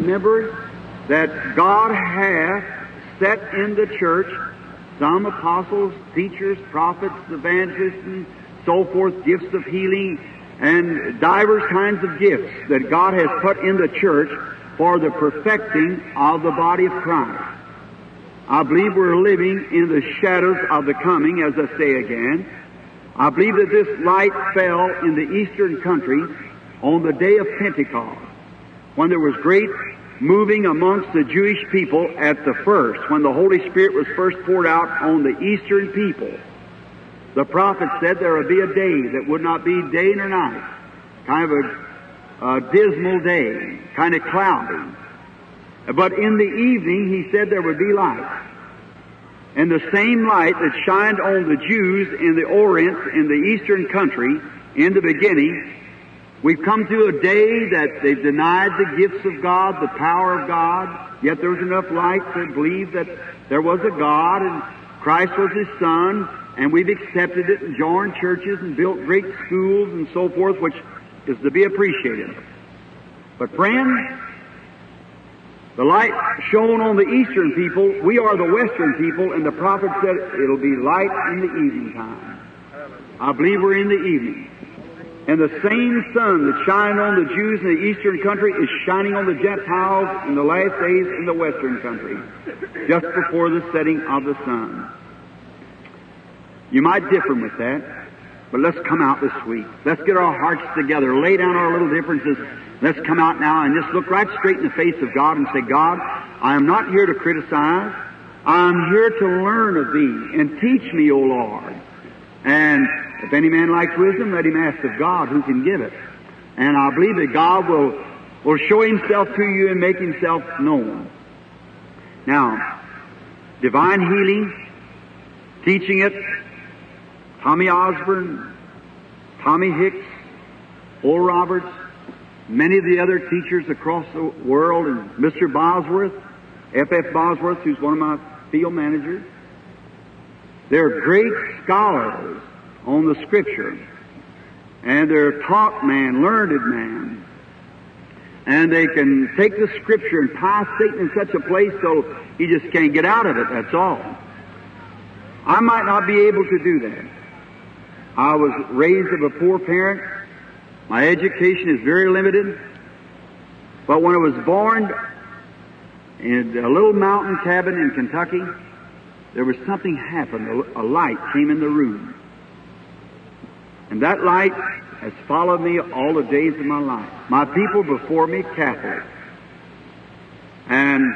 Remember that God hath set in the church some apostles, teachers, prophets, evangelists, and so forth, gifts of healing, and divers kinds of gifts that God has put in the church for the perfecting of the body of Christ. I believe we're living in the shadows of the coming, as I say again. I believe that this light fell in the eastern country on the day of Pentecost, when there was great moving amongst the Jewish people at the first, when the Holy Spirit was first poured out on the eastern people. The prophet said there would be a day that would not be day nor night, kind of a, a dismal day, kind of cloudy. But in the evening, he said there would be light. And the same light that shined on the Jews in the Orient, in the eastern country, in the beginning, We've come to a day that they've denied the gifts of God, the power of God, yet there was enough light to believe that there was a God and Christ was His Son, and we've accepted it and joined churches and built great schools and so forth, which is to be appreciated. But friends, the light shone on the eastern people, we are the western people, and the prophet said it'll be light in the evening time. I believe we're in the evening. And the same sun that shined on the Jews in the eastern country is shining on the Gentiles in the last days in the western country, just before the setting of the sun. You might differ with that, but let's come out this week. Let's get our hearts together, lay down our little differences. Let's come out now and just look right straight in the face of God and say, God, I am not here to criticize. I'm here to learn of Thee and teach me, O Lord. And if any man lacks wisdom, let him ask of God who can give it. And I believe that God will, will show himself to you and make himself known. Now, divine healing, teaching it, Tommy Osborn, Tommy Hicks, Oral Roberts, many of the other teachers across the world, and Mr. Bosworth, F.F. Bosworth, who's one of my field managers. They're great scholars on the Scripture. And they're taught man, learned man. And they can take the Scripture and tie Satan in such a place so he just can't get out of it, that's all. I might not be able to do that. I was raised of a poor parent. My education is very limited. But when I was born in a little mountain cabin in Kentucky, there was something happened. A light came in the room. And that light has followed me all the days of my life. My people before me, Catholic. And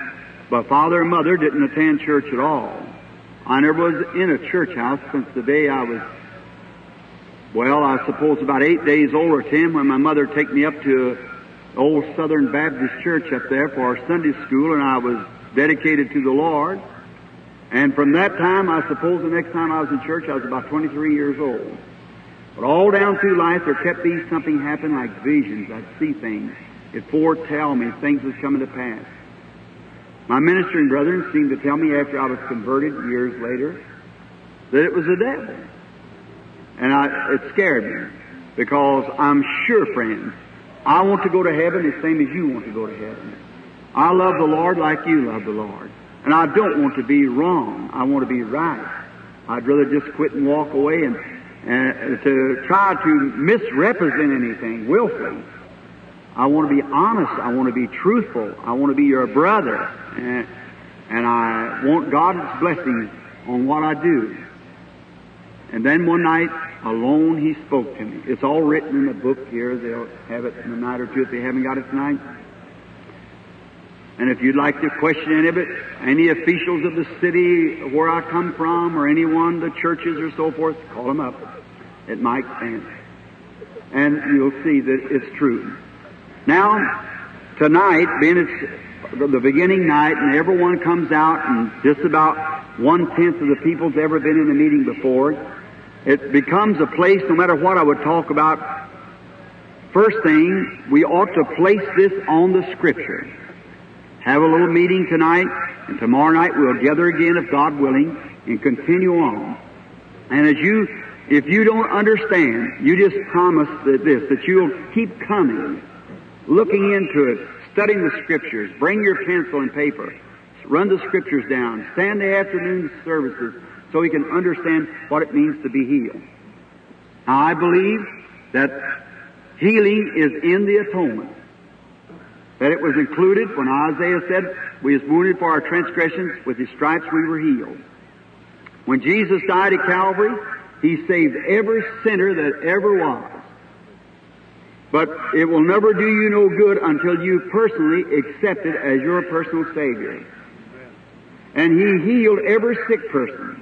my father and mother didn't attend church at all. I never was in a church house since the day I was, well, I suppose about eight days old or ten when my mother took me up to old Southern Baptist church up there for our Sunday school and I was dedicated to the Lord. And from that time, I suppose the next time I was in church, I was about 23 years old. But all down through life, there kept be something happen like visions. I'd see things. It foretell me things was coming to pass. My ministering brethren seemed to tell me after I was converted years later that it was the devil. And I, it scared me because I'm sure, friends, I want to go to heaven the same as you want to go to heaven. I love the Lord like you love the Lord. And I don't want to be wrong. I want to be right. I'd rather just quit and walk away and and uh, to try to misrepresent anything willfully. I want to be honest. I want to be truthful. I want to be your brother. And, and I want God's blessing on what I do. And then one night, alone, he spoke to me. It's all written in the book here. They'll have it in a night or two if they haven't got it tonight. And if you'd like to question any of it, any officials of the city where I come from, or anyone, the churches or so forth, call them up at Mike's stand. And you'll see that it's true. Now, tonight, being it's the beginning night, and everyone comes out, and just about one tenth of the people's ever been in a meeting before, it becomes a place, no matter what I would talk about, first thing, we ought to place this on the Scripture have a little meeting tonight, and tomorrow night we'll gather again, if God willing, and continue on. And as you, if you don't understand, you just promise that this, that you'll keep coming, looking into it, studying the Scriptures. Bring your pencil and paper. Run the Scriptures down. Stand the afternoon services so we can understand what it means to be healed. Now, I believe that healing is in the atonement. That it was included when Isaiah said, We was wounded for our transgressions, with his stripes we were healed. When Jesus died at Calvary, he saved every sinner that ever was. But it will never do you no good until you personally accept it as your personal Savior. And He healed every sick person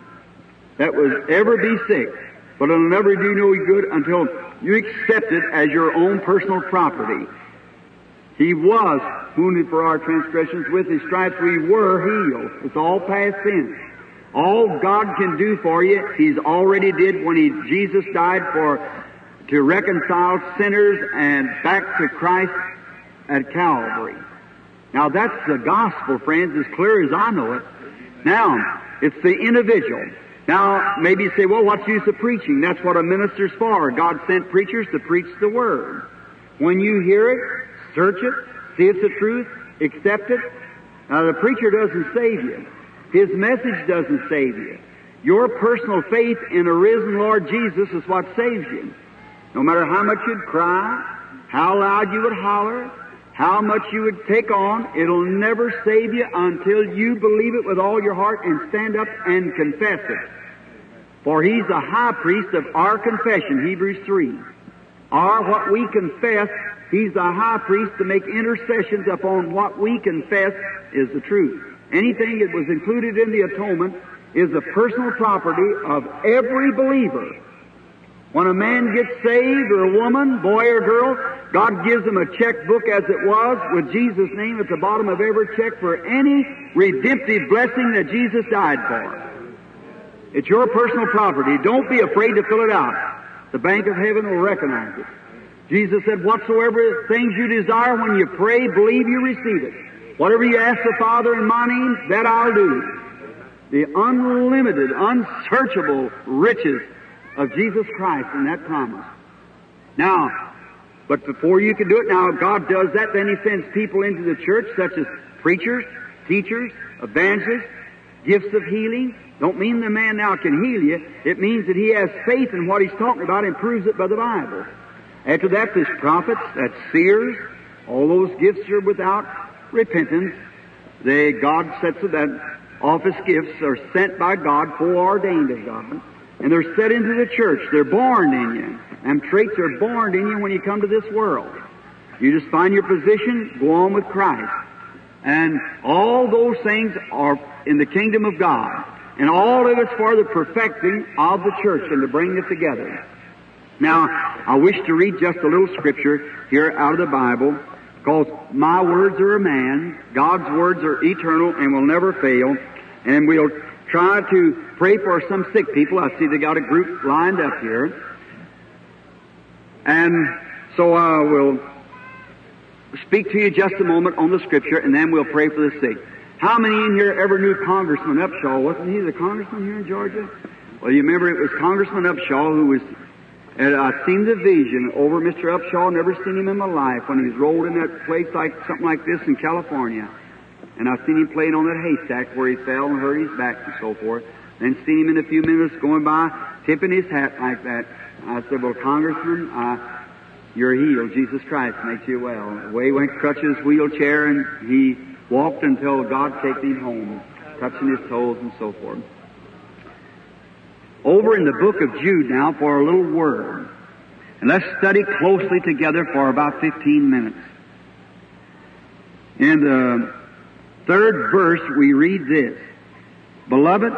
that was ever be sick. But it'll never do no good until you accept it as your own personal property. He was wounded for our transgressions. With His stripes we were healed. It's all past tense. All God can do for you, He's already did when He, Jesus died for, to reconcile sinners and back to Christ at Calvary. Now that's the gospel, friends, as clear as I know it. Now, it's the individual. Now, maybe you say, well, what's the use of preaching? That's what a minister's for. God sent preachers to preach the Word. When you hear it, search it, see it's the truth, accept it. Now, the preacher doesn't save you. His message doesn't save you. Your personal faith in a risen Lord Jesus is what saves you. No matter how much you'd cry, how loud you would holler, how much you would take on, it'll never save you until you believe it with all your heart and stand up and confess it. For he's the high priest of our confession, Hebrews 3. Or what we confess, he's the high priest to make intercessions upon what we confess is the truth. Anything that was included in the atonement is the personal property of every believer. When a man gets saved, or a woman, boy or girl, God gives them a checkbook as it was with Jesus' name at the bottom of every check for any redemptive blessing that Jesus died for. It's your personal property. Don't be afraid to fill it out. The bank of heaven will recognize it. Jesus said, whatsoever things you desire when you pray, believe you receive it. Whatever you ask the Father in my name, that I'll do. The unlimited, unsearchable riches of Jesus Christ in that promise. Now, but before you can do it, now God does that, then He sends people into the church such as preachers, teachers, evangelists, gifts of healing. Don't mean the man now can heal you. It means that he has faith in what he's talking about and proves it by the Bible. After that, there's prophets, that's seers. All those gifts are without repentance. They, God sets it that office gifts are sent by God, foreordained of God. And they're set into the church. They're born in you. And traits are born in you when you come to this world. You just find your position, go on with Christ. And all those things are in the kingdom of God. And all of it's for the perfecting of the church and to bring it together. Now, I wish to read just a little scripture here out of the Bible, because my words are a man, God's words are eternal and will never fail, and we'll try to pray for some sick people. I see they got a group lined up here. And so I will speak to you just a moment on the scripture, and then we'll pray for the sick. How many in here ever knew Congressman Upshaw? Wasn't he the congressman here in Georgia? Well, you remember it was Congressman Upshaw who was, and I seen the vision over Mr. Upshaw, never seen him in my life when he was rolled in that place like something like this in California. And I seen him playing on that haystack where he fell and hurt his back and so forth. Then seen him in a few minutes going by, tipping his hat like that. I said, well, Congressman, uh, you're healed. Jesus Christ makes you well. Away went crutches, wheelchair, and he walked until God took him home, touching his toes and so forth. Over in the book of Jude now for a little word. And let's study closely together for about 15 minutes. In the third verse, we read this. Beloved,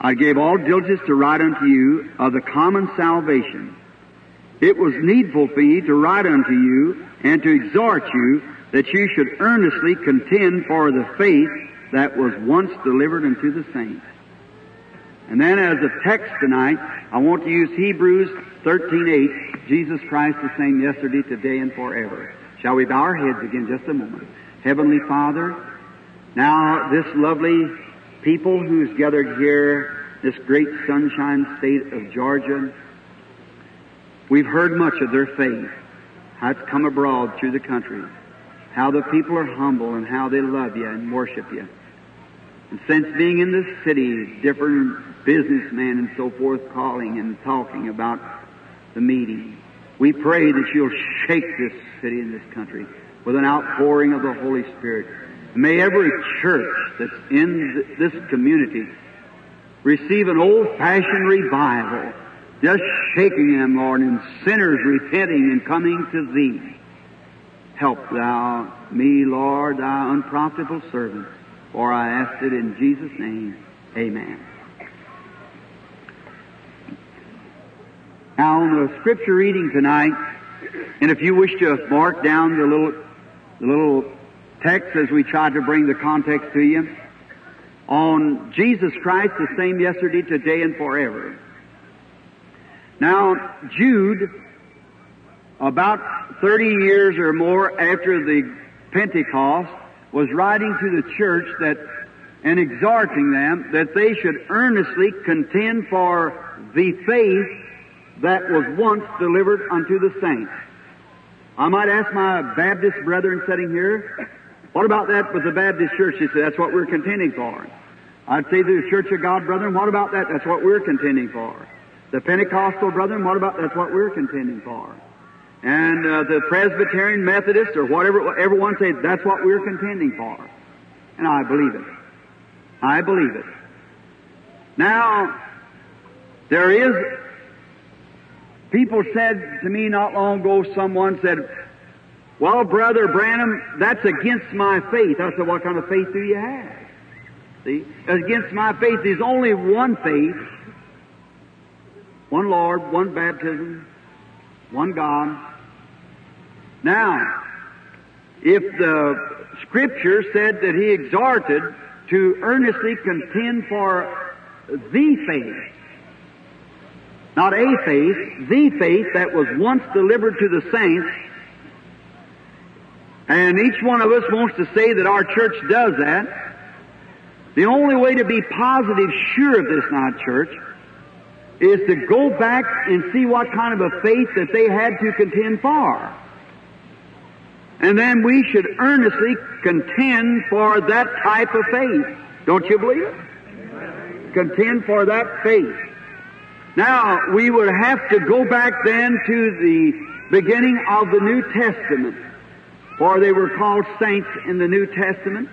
I gave all diligence to write unto you of the common salvation. It was needful for me to write unto you and to exhort you that you should earnestly contend for the faith that was once delivered unto the saints. And then as a text tonight, I want to use Hebrews 13:8, Jesus Christ the same yesterday, today, and forever. Shall we bow our heads again just a moment? Heavenly Father, now this lovely people who's gathered here, this great sunshine state of Georgia, we've heard much of their faith, how it's come abroad through the country, how the people are humble and how they love you and worship you. And since being in the city, different businessmen and so forth calling and talking about the meeting, we pray that you'll shake this city and this country with an outpouring of the Holy Spirit. May every church that's in this community receive an old-fashioned revival, just shaking them, Lord, and sinners repenting and coming to Thee. Help Thou me, Lord, Thou unprofitable servant, for I ask it in Jesus' name. Amen. Now, on the scripture reading tonight, and if you wish to mark down the little, the little text as we try to bring the context to you, on Jesus Christ, the same yesterday, today, and forever. Now, Jude, about 30 years or more after the Pentecost, was writing to the church that, and exhorting them that they should earnestly contend for the faith that was once delivered unto the saints. I might ask my Baptist brethren sitting here, what about that with the Baptist church? They say, that's what we're contending for. I'd say to the Church of God, brethren, what about that? That's what we're contending for. The Pentecostal brethren, what about that's what we're contending for. And uh, the Presbyterian Methodist or whatever, everyone say that's what we're contending for. And I believe it. I believe it. Now, there is People said to me not long ago, someone said, well, Brother Branham, that's against my faith. I said, what kind of faith do you have? See? Against my faith, there's only one faith, one Lord, one baptism, one God. Now, if the Scripture said that He exhorted to earnestly contend for the faith, not a faith, the faith that was once delivered to the saints. And each one of us wants to say that our church does that. The only way to be positive sure of this now, church, is to go back and see what kind of a faith that they had to contend for. And then we should earnestly contend for that type of faith. Don't you believe it? Contend for that faith. Now, we would have to go back then to the beginning of the New Testament, for they were called saints in the New Testament.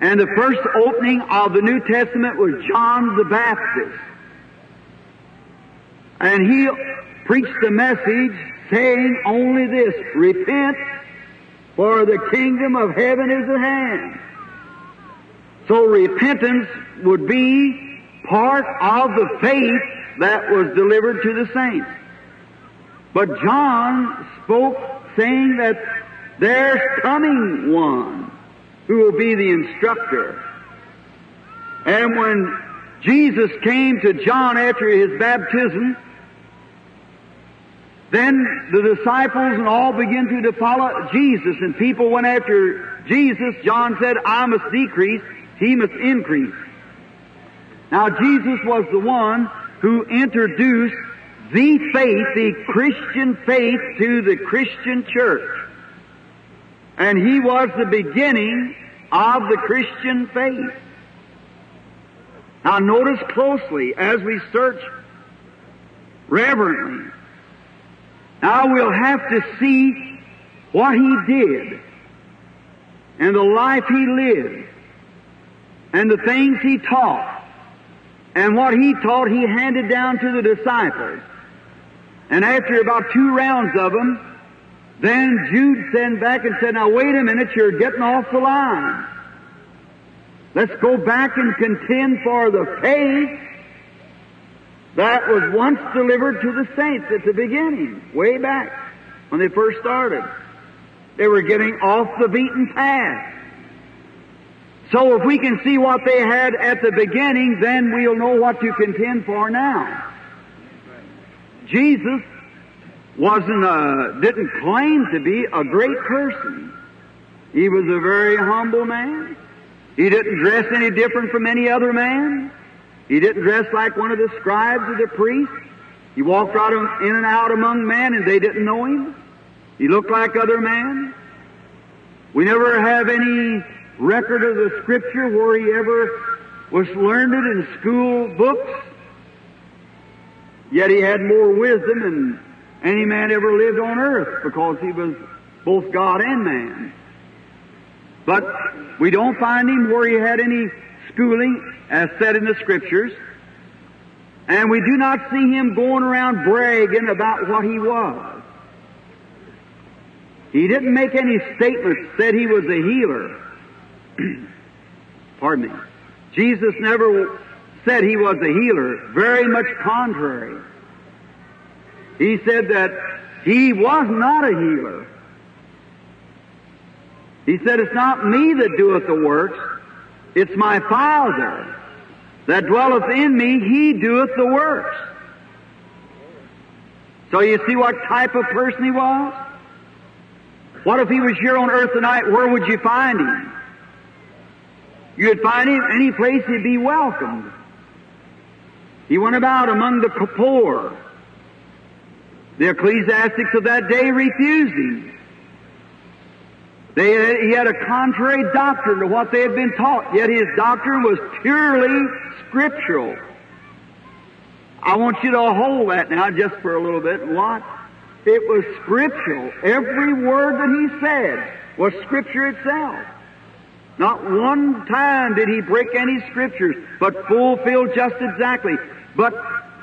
And the first opening of the New Testament was John the Baptist. And he preached the message saying only this, repent, for the kingdom of heaven is at hand. So repentance would be part of the faith that was delivered to the saints. But John spoke saying that there's coming one who will be the instructor. And when Jesus came to John after his baptism, then the disciples and all began to follow Jesus, and people went after Jesus. John said, I must decrease, he must increase. Now Jesus was the one who introduced the faith, the Christian faith to the Christian church. And he was the beginning of the Christian faith. Now notice closely as we search reverently. Now we'll have to see what he did and the life he lived and the things he taught and what he taught, he handed down to the disciples. And after about two rounds of them, then Jude sent back and said, now wait a minute, you're getting off the line. Let's go back and contend for the faith that was once delivered to the saints at the beginning, way back when they first started. They were getting off the beaten path. So if we can see what they had at the beginning, then we'll know what to contend for now. Jesus wasn't a, didn't claim to be a great person. He was a very humble man. He didn't dress any different from any other man. He didn't dress like one of the scribes or the priests. He walked right in and out among men and they didn't know him. He looked like other men. We never have any record of the Scripture where he ever was learned in school books. Yet he had more wisdom than any man ever lived on earth because he was both God and man. But we don't find him where he had any schooling as said in the Scriptures. And we do not see him going around bragging about what he was. He didn't make any statements, said he was a healer. Pardon me. Jesus never said he was a healer. Very much contrary. He said that he was not a healer. He said, It's not me that doeth the works, it's my Father that dwelleth in me, he doeth the works. So you see what type of person he was? What if he was here on earth tonight? Where would you find him? You'd find him any place he'd be welcomed. He went about among the poor. The ecclesiastics of that day refused him. They, he had a contrary doctrine to what they had been taught, yet his doctrine was purely scriptural. I want you to hold that now just for a little bit. What? It was scriptural. Every word that he said was scripture itself. Not one time did he break any scriptures, but fulfilled just exactly. But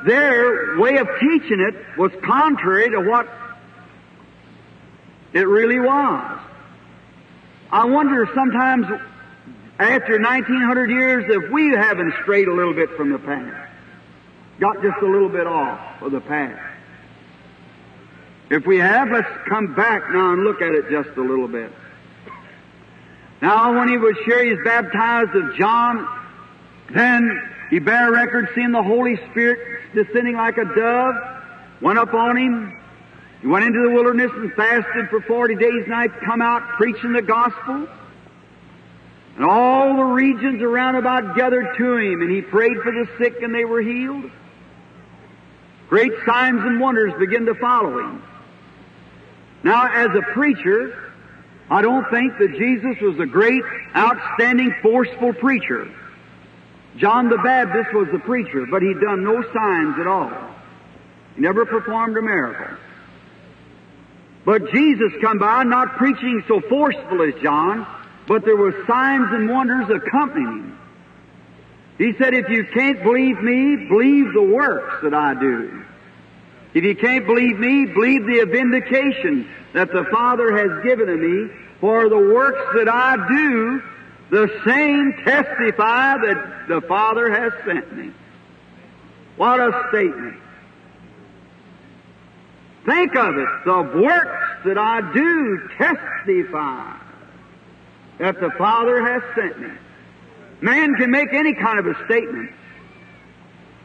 their way of teaching it was contrary to what it really was. I wonder sometimes after 1900 years if we haven't strayed a little bit from the path. Got just a little bit off of the path. If we have, let's come back now and look at it just a little bit. Now, when he was sure he was baptized of John, then he bare record seeing the Holy Spirit descending like a dove, went up on him. He went into the wilderness and fasted for 40 days and nights, come out preaching the gospel. And all the regions around about gathered to him, and he prayed for the sick and they were healed. Great signs and wonders began to follow him. Now, as a preacher, I don't think that Jesus was a great, outstanding, forceful preacher. John the Baptist was the preacher, but he'd done no signs at all. He never performed a miracle. But Jesus come by not preaching so forceful as John, but there were signs and wonders accompanying him. He said, if you can't believe me, believe the works that I do. If you can't believe me, believe the vindication that the Father has given to me, for the works that I do, the same testify that the Father has sent me. What a statement. Think of it. The works that I do testify that the Father has sent me. Man can make any kind of a statement.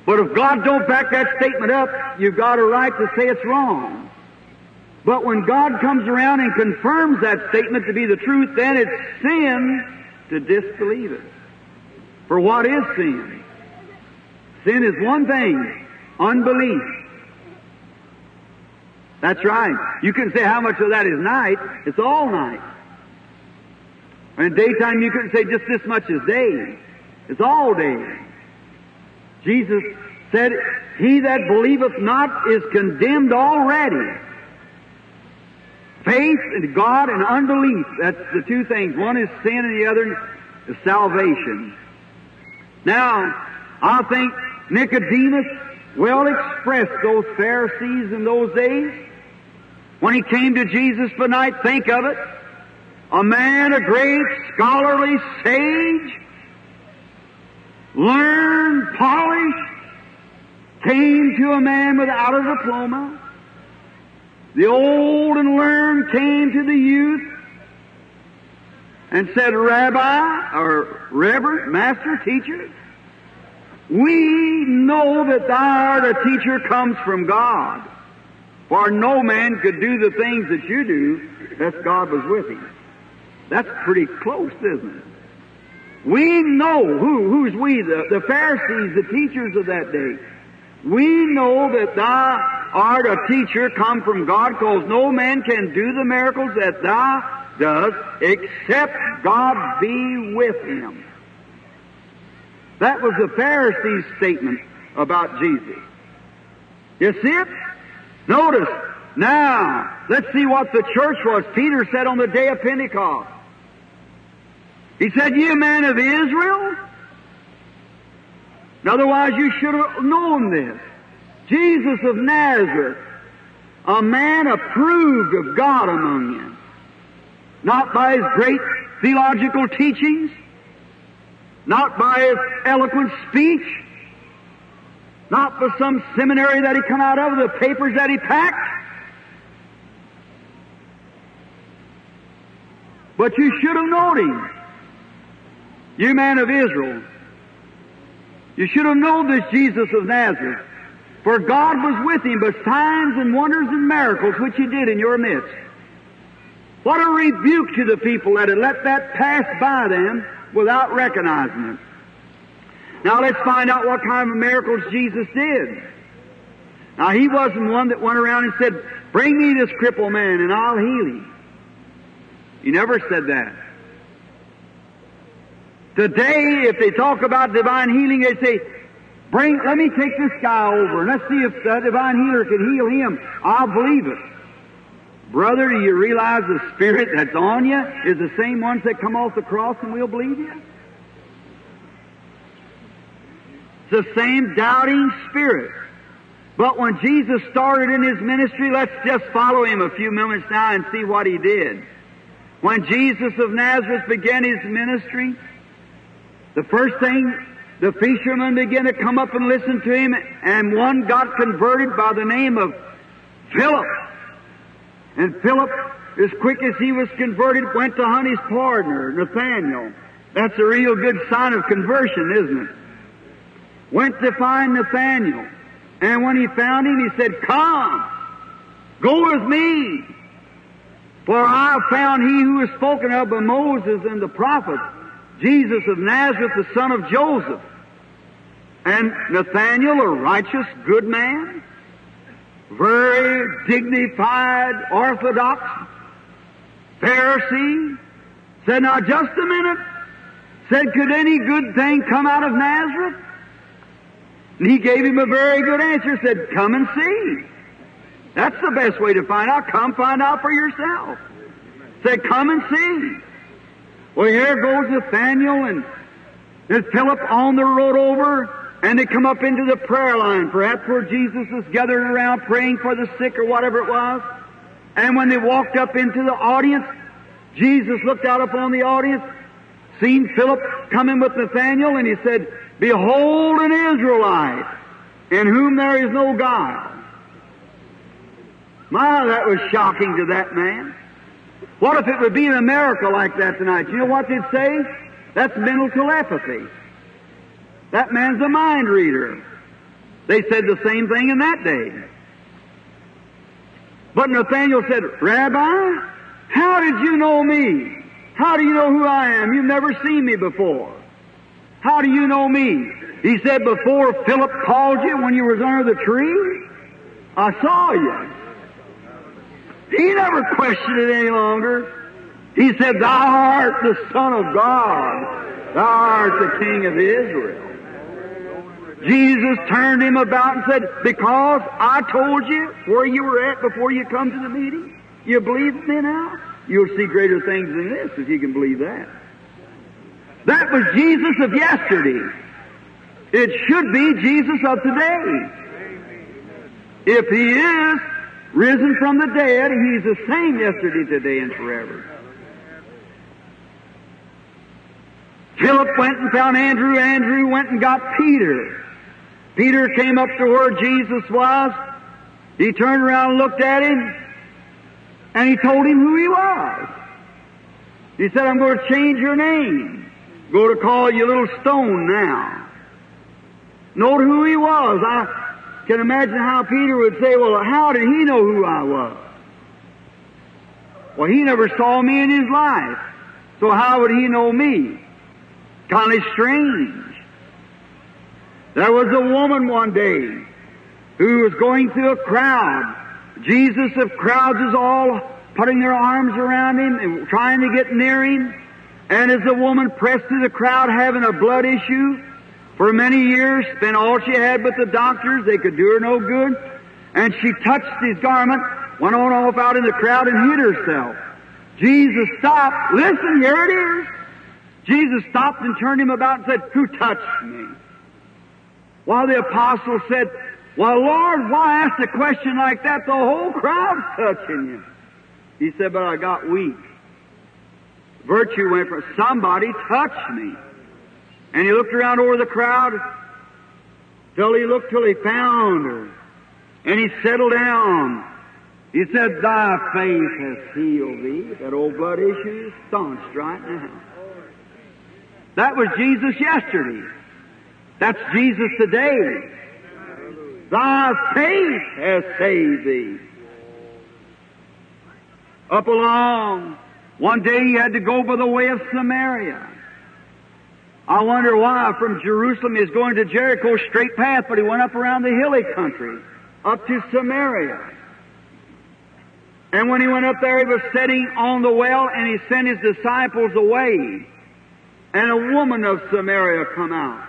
But if God don't back that statement up, you've got a right to say it's wrong. But when God comes around and confirms that statement to be the truth, then it's sin to disbelieve it. For what is sin? Sin is one thing, unbelief. That's right. You can say how much of that is night. It's all night. And in daytime you couldn't say just this much is day. It's all day. Jesus said, He that believeth not is condemned already. Faith in God and unbelief, that's the two things. One is sin and the other is salvation. Now, I think Nicodemus well expressed those Pharisees in those days. When he came to Jesus for night, think of it. A man, a great scholarly sage, learned, polished, came to a man without a diploma. The old and learned came to the youth and said, Rabbi, or Reverend, Master, Teacher, we know that thou art a teacher comes from God. For no man could do the things that you do unless God was with him. That's pretty close, isn't it? We know who, who's we? The, the Pharisees, the teachers of that day. We know that thou art a teacher come from God, because no man can do the miracles that thou does except God be with him. That was the Pharisees' statement about Jesus. You see it? Notice. Now, let's see what the church was. Peter said on the day of Pentecost. He said, You men of Israel, otherwise you should have known this. Jesus of Nazareth, a man approved of God among you. Not by his great theological teachings, not by his eloquent speech, not for some seminary that he come out of, the papers that he packed. But you should have known him. You man of Israel. You should have known this Jesus of Nazareth. For God was with him by signs and wonders and miracles which he did in your midst. What a rebuke to the people that had let that pass by them without recognizing it. Now let's find out what kind of miracles Jesus did. Now he wasn't one that went around and said, bring me this crippled man and I'll heal him. He never said that. Today, if they talk about divine healing, they say, bring, let me take this guy over and let's see if the divine healer can heal him. I'll believe it. Brother, do you realize the spirit that's on you is the same ones that come off the cross and we'll believe you? It's the same doubting spirit. But when Jesus started in His ministry, let's just follow Him a few moments now and see what He did. When Jesus of Nazareth began His ministry, the first thing, the fishermen began to come up and listen to Him, and one got converted by the name of Philip. And Philip, as quick as he was converted, went to hunt his partner, Nathaniel. That's a real good sign of conversion, isn't it? Went to find Nathaniel. And when he found him, he said, Come, go with me. For I have found he who was spoken of by Moses and the prophets, Jesus of Nazareth, the son of Joseph. And Nathaniel, a righteous, good man, very dignified, orthodox Pharisee, said, Now just a minute. Said, Could any good thing come out of Nazareth? And he gave him a very good answer, said, Come and see. That's the best way to find out. Come find out for yourself. Said, Come and see. Well, here goes Nathaniel and there's Philip on the road over, and they come up into the prayer line, perhaps where Jesus was gathering around praying for the sick or whatever it was. And when they walked up into the audience, Jesus looked out upon the audience, seen Philip coming with Nathaniel, and he said, Behold an Israelite, in whom there is no guile. My, that was shocking to that man. What if it would be in America like that tonight? You know what they'd say? That's mental telepathy. That man's a mind reader. They said the same thing in that day. But Nathaniel said, Rabbi, how did you know me? How do you know who I am? You've never seen me before. How do you know me? He said, before Philip called you when you was under the tree, I saw you. He never questioned it any longer. He said, Thou art the Son of God. Thou art the King of Israel. Jesus turned him about and said, Because I told you where you were at before you come to the meeting, you believe me now? You'll see greater things than this if you can believe that. That was Jesus of yesterday. It should be Jesus of today. If He is risen from the dead, He's the same yesterday, today, and forever. Philip went and found Andrew. Andrew went and got Peter. Peter came up to where Jesus was. He turned around and looked at him, and he told him who he was. He said, I'm going to change your name. Go to call you Little Stone now. Note who he was. I can imagine how Peter would say, Well, how did he know who I was? Well, he never saw me in his life. So how would he know me? Kind of strange. There was a woman one day who was going through a crowd. Jesus of crowds is all putting their arms around him and trying to get near him. And as the woman pressed through the crowd having a blood issue for many years, spent all she had with the doctors, they could do her no good. And she touched his garment, went on off out in the crowd and hid herself. Jesus stopped. Listen, here it is. Jesus stopped and turned him about and said, Who touched me? While the apostle said, Well, Lord, why ask a question like that? The whole crowd's touching you. He said, But I got weak. Virtue went from somebody touched me. And he looked around over the crowd till he looked till he found her. And he settled down. He said, Thy faith has healed thee. That old blood issue is staunched right now. That was Jesus yesterday. That's Jesus today. Thy faith has saved thee. Up along. One day he had to go by the way of Samaria. I wonder why from Jerusalem he's going to Jericho straight path, but he went up around the hilly country, up to Samaria. And when he went up there, he was sitting on the well and he sent his disciples away. And a woman of Samaria come out.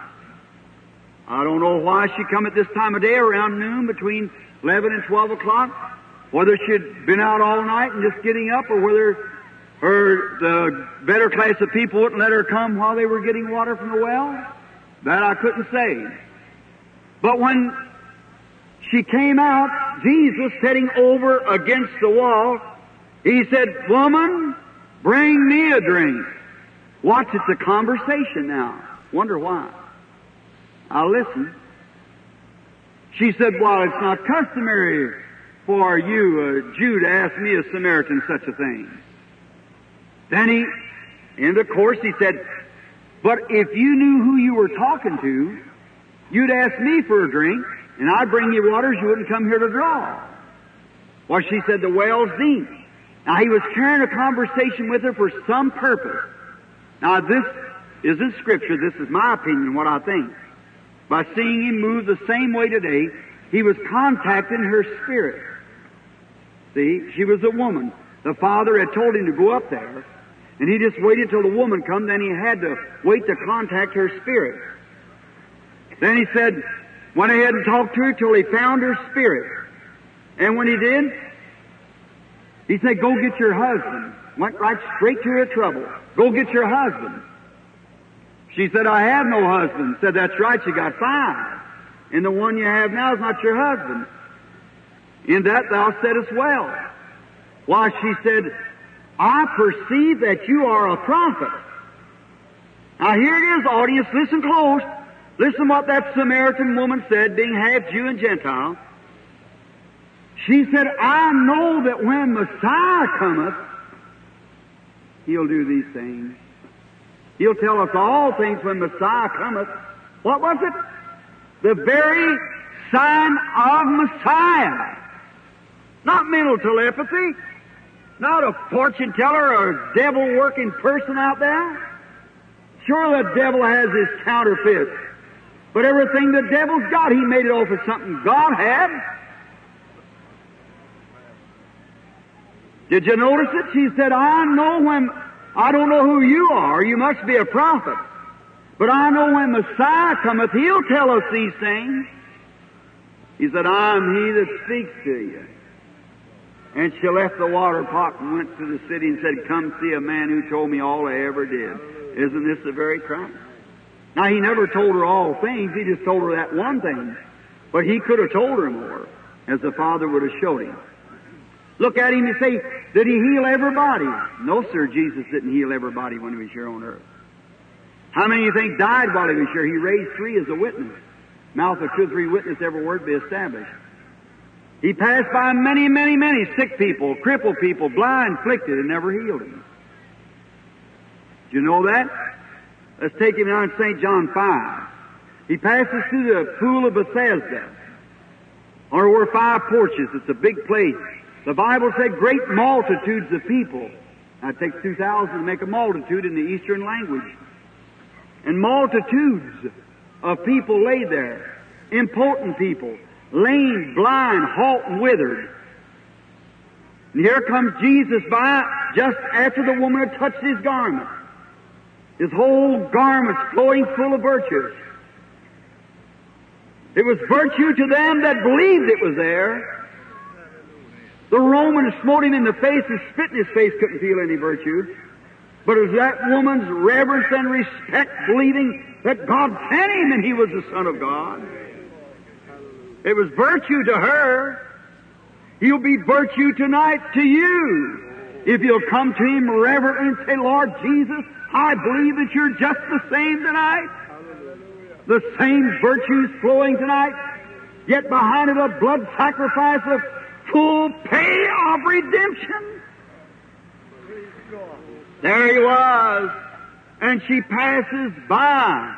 I don't know why she come at this time of day around noon between 11 and 12 o'clock. Whether she'd been out all night and just getting up or whether her, the better class of people wouldn't let her come while they were getting water from the well. That I couldn't say. But when she came out, Jesus sitting over against the wall, he said, Woman, bring me a drink. Watch, it's a conversation now. Wonder why. I'll listen. She said, Well, it's not customary for you, a Jew, to ask me, a Samaritan, such a thing. Then he, in the course, he said, But if you knew who you were talking to, you'd ask me for a drink, and I'd bring you waters you wouldn't come here to draw. Well, she said, The well's deep. Now, he was carrying a conversation with her for some purpose. Now, this isn't Scripture. This is my opinion, what I think. By seeing him move the same way today, he was contacting her spirit. See, she was a woman. The father had told him to go up there, and he just waited till the woman come, then he had to wait to contact her spirit. Then he said, went ahead and talked to her till he found her spirit. And when he did, he said, go get your husband. Went right straight to her trouble. Go get your husband. She said, I have no husband. Said, that's right, you got five. And the one you have now is not your husband. In that thou saidst well. Why, she said, I perceive that you are a prophet. Now here it is, audience, listen close. Listen what that Samaritan woman said, being half Jew and Gentile. She said, I know that when Messiah cometh, He'll do these things. He'll tell us all things when Messiah cometh. What was it? The very sign of Messiah. Not mental telepathy. Not a fortune teller or a devil working person out there. Sure, the devil has his counterfeits. But everything the devil's got, he made it off of something God had. Did you notice it? She said, I know when, I don't know who you are. You must be a prophet. But I know when Messiah cometh, He'll tell us these things. He said, I'm He that speaks to you. And she left the water pot and went to the city and said, Come see a man who told me all I ever did. Isn't this the very Christ? Now, he never told her all things. He just told her that one thing. But he could have told her more, as the Father would have showed him. Look at him and say, Did he heal everybody? No, sir, Jesus didn't heal everybody when he was here on earth. How many you think died while he was here? He raised three as a witness. Mouth of two three witness, every word be established. He passed by many, many, many sick people, crippled people, blind, afflicted, and never healed them. Do you know that? Let's take him now in St. John 5. He passes through the pool of Bethesda. Or were five porches. It's a big place. The Bible said great multitudes of people. Now it takes 2,000 to make a multitude in the Eastern language. And multitudes of people lay there. Important people. Lame, blind, halt, and withered. And here comes Jesus by just after the woman had touched his garment. His whole garment's flowing full of virtues. It was virtue to them that believed it was there. The Roman smote him in the face and spit in his face, couldn't feel any virtue. But it was that woman's reverence and respect, believing that God sent him and he was the Son of God. It was virtue to her. He'll be virtue tonight to you. If you'll come to Him reverently and say, Lord Jesus, I believe that you're just the same tonight. The same virtues flowing tonight, yet behind it a blood sacrifice of full pay of redemption. There he was, and she passes by.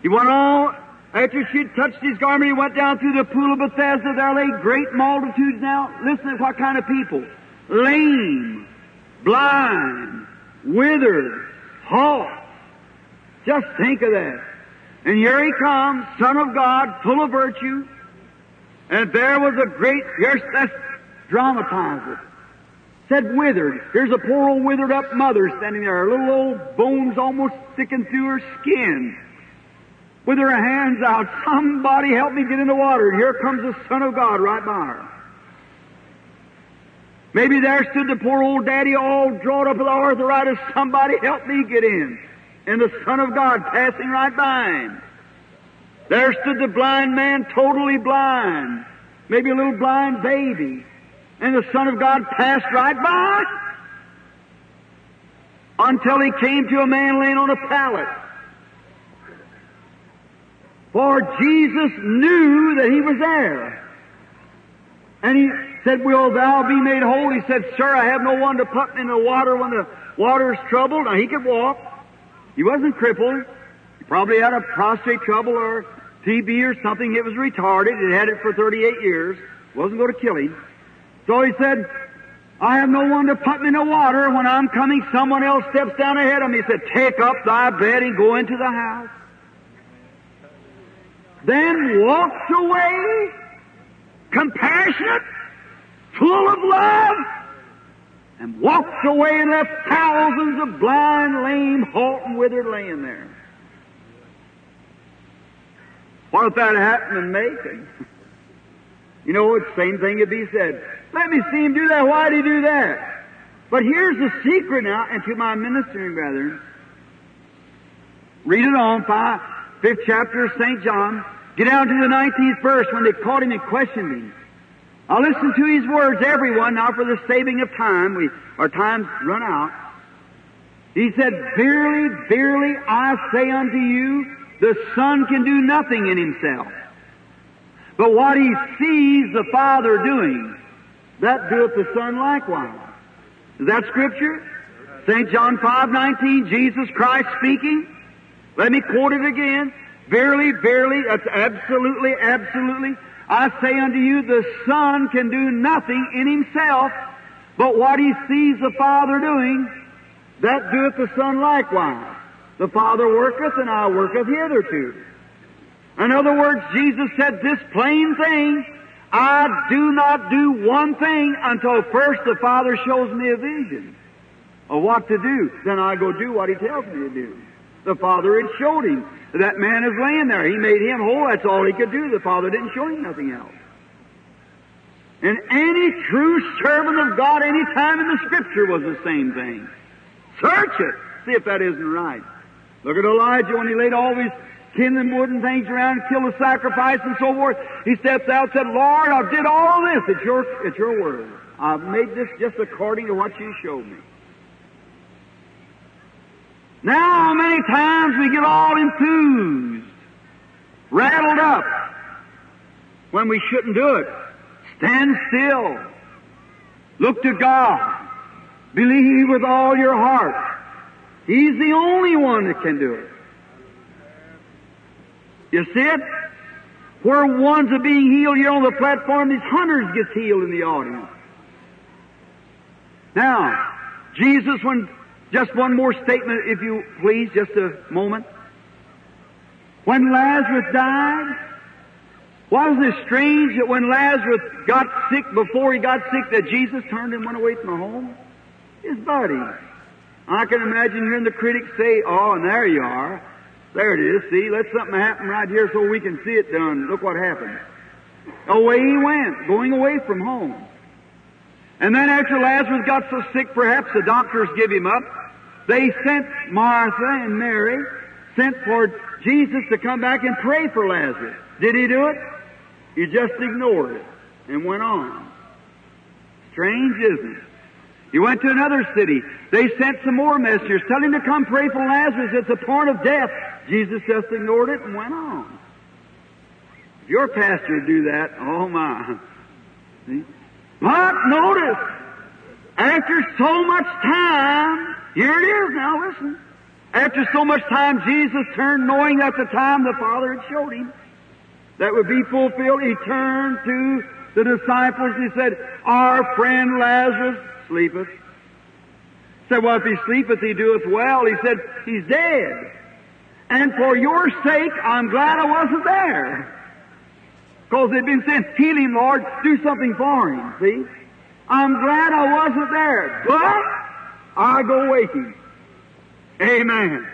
He went on, after she had touched his garment, he went down through the pool of Bethesda. There lay great multitudes now. Listen to what kind of people. Lame, blind, withered, halt. Just think of that. And here he comes, Son of God, full of virtue. And there was a great, here's, let's dramatize it. Said withered. Here's a poor old withered up mother standing there, her little old bones almost sticking through her skin. With her hands out, somebody help me get in the water. And here comes the Son of God right by her. Maybe there stood the poor old daddy all drawn up with the arthritis. Somebody help me get in. And the Son of God passing right by him. There stood the blind man, totally blind. Maybe a little blind baby. And the Son of God passed right by. Until he came to a man laying on a pallet. For Jesus knew that he was there. And he said, Will thou be made whole? He said, Sir, I have no one to put me in the water when the water is troubled. Now he could walk. He wasn't crippled. He probably had a prostate trouble or TB or something. It was retarded. It had it for 38 years. Wasn't going to kill him. So he said, I have no one to put me in the water. When I'm coming, someone else steps down ahead of me. He said, Take up thy bed and go into the house. Then walks away, compassionate, full of love, and walks away and left thousands of blind, lame, halt, and withered laying there. What if that happened in Macon? You know, the same thing if he said, let me see him do that. Why did he do that? But here's the secret now, and to my ministering brethren, read it on, five, fifth chapter of St. John, get down to the 19th verse when they caught him and questioned him. I'll listen to his words, everyone, now for the saving of time. We, our time's run out. He said, Verily, verily, I say unto you, the Son can do nothing in himself. But what he sees the Father doing, that doeth the Son likewise. Is that Scripture? St. John 5, 19, Jesus Christ speaking. Let me quote it again. Verily, verily, that's absolutely, absolutely. I say unto you, the Son can do nothing in himself, but what he sees the Father doing, that doeth the Son likewise. The Father worketh, and I worketh hitherto. In other words, Jesus said this plain thing, I do not do one thing until first the Father shows me a vision of what to do. Then I go do what He tells me to do. The Father had showed him. That man is laying there. He made him whole. That's all he could do. The Father didn't show him nothing else. And any true servant of God any time in the Scripture was the same thing. Search it. See if that isn't right. Look at Elijah when he laid all these kindling wood and things around killed the sacrifice and so forth. He steps out and said, Lord, I did all this It's your, at your word. I've made this just according to what you showed me. Now, many times we get all enthused, rattled up, when we shouldn't do it. Stand still. Look to God. Believe with all your heart. He's the only one that can do it. You see it? Where ones are being healed here on the platform, these hundreds gets healed in the audience. Now, Jesus, when just one more statement, if you please, just a moment. When Lazarus died, Wasn't it strange that when Lazarus got sick, before he got sick, that Jesus turned and went away from the home? His buddy. I can imagine hearing the critics say, oh, and there you are. There it is. See, let something happen right here so we can see it done. Look what happened. Away he went, going away from home. And then after Lazarus got so sick, perhaps the doctors give him up. They sent Martha and Mary, sent for Jesus to come back and pray for Lazarus. Did he do it? He just ignored it and went on. Strange, isn't it? He went to another city. They sent some more messengers, telling him to come pray for Lazarus at the point of death. Jesus just ignored it and went on. If your pastor do that, oh my. See? But notice, after so much time, here it is now, listen. After so much time, Jesus turned knowing that the time the Father had showed him that would be fulfilled. He turned to the disciples and he said, Our friend Lazarus sleepeth. He said, Well, if he sleepeth, he doeth well. He said, He's dead. And for your sake, I'm glad I wasn't there. Because they've been saying, Heal him, Lord, do something for him, see? I'm glad I wasn't there, but I go him. Amen.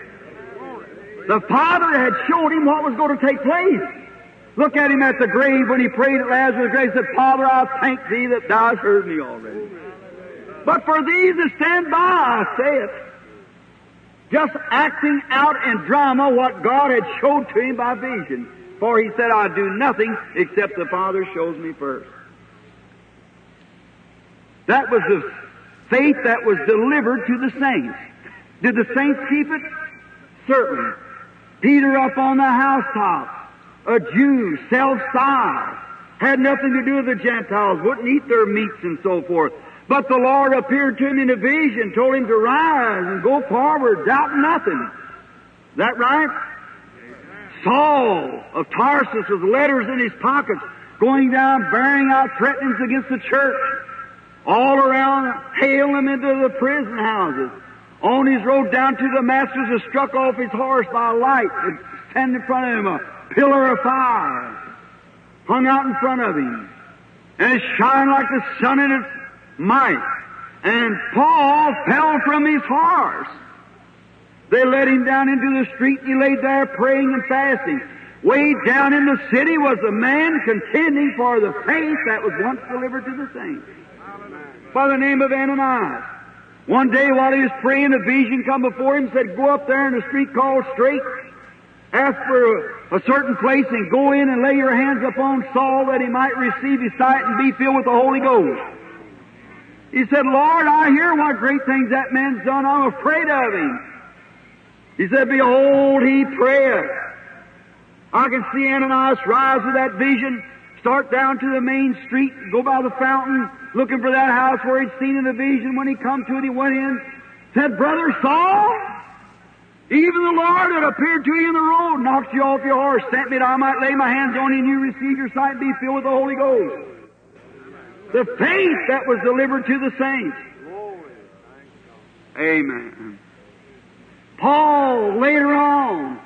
The Father had showed him what was going to take place. Look at him at the grave when he prayed at Lazarus' grave. He said, Father, I thank thee that thou hast heard me already. But for these that stand by, I say it. Just acting out in drama what God had showed to him by vision. For he said, I do nothing except the Father shows me first. That was the faith that was delivered to the saints. Did the saints keep it? Certainly. Peter up on the housetop, a Jew, self-styled, had nothing to do with the Gentiles, wouldn't eat their meats and so forth. But the Lord appeared to him in a vision, told him to rise and go forward, doubt nothing. Is that right? Saul of Tarsus with letters in his pockets, going down, bearing out threatenings against the church, all around, hail them into the prison houses. On his road down to Damascus, was struck off his horse by a light that stand in front of him, a pillar of fire, hung out in front of him, and it shined like the sun in its might. And Paul fell from his horse. They led him down into the street and he laid there praying and fasting. Way down in the city was a man contending for the faith that was once delivered to the saints. By the name of Ananias. One day while he was praying, a vision come before him, and said, go up there in a street called Straight, ask for a, a certain place and go in and lay your hands upon Saul that he might receive his sight and be filled with the Holy Ghost. He said, Lord, I hear what great things that man's done. I'm afraid of him. He said, Behold, he prayeth. I can see Ananias rise with that vision, start down to the main street, go by the fountain, looking for that house where he'd seen in the vision. When he come to it, he went in, said, Brother Saul, even the Lord that appeared to you in the road knocked you off your horse, sent me that I might lay my hands on you and you receive your sight and be filled with the Holy Ghost. The faith that was delivered to the saints. Amen. Paul, later on,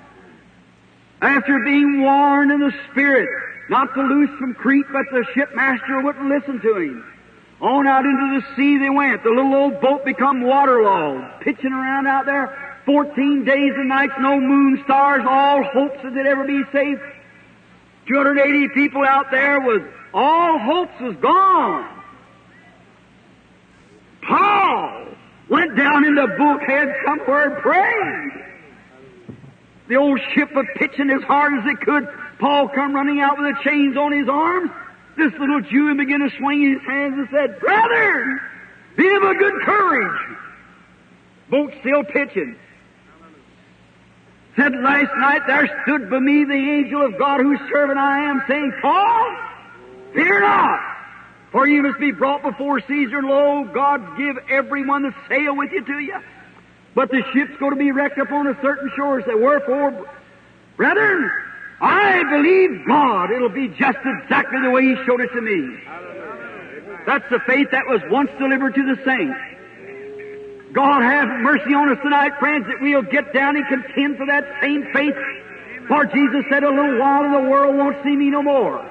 after being warned in the Spirit not to loose from Crete, but the shipmaster wouldn't listen to him. On out into the sea they went. The little old boat become waterlogged, pitching around out there. Fourteen days and nights, no moon, stars, all hopes that they'd ever be safe. 280 people out there was, all hopes was gone. Paul went down in the bulkhead somewhere and prayed. The old ship was pitching as hard as it could. Paul come running out with the chains on his arms. This little Jew began to swing his hands and said, Brother, be of a good courage. Boat still pitching. Said last night there stood by me the angel of God whose servant I am, saying, Paul, fear not. For you must be brought before Caesar, and lo, God give everyone that sail with you to you. But the ship's going to be wrecked upon a certain shore. Say, wherefore, brethren, I believe God. It'll be just exactly the way He showed it to me. That's the faith that was once delivered to the saints. God have mercy on us tonight, friends, that we'll get down and contend for that same faith. For Jesus said, a little while and the world won't see me no more.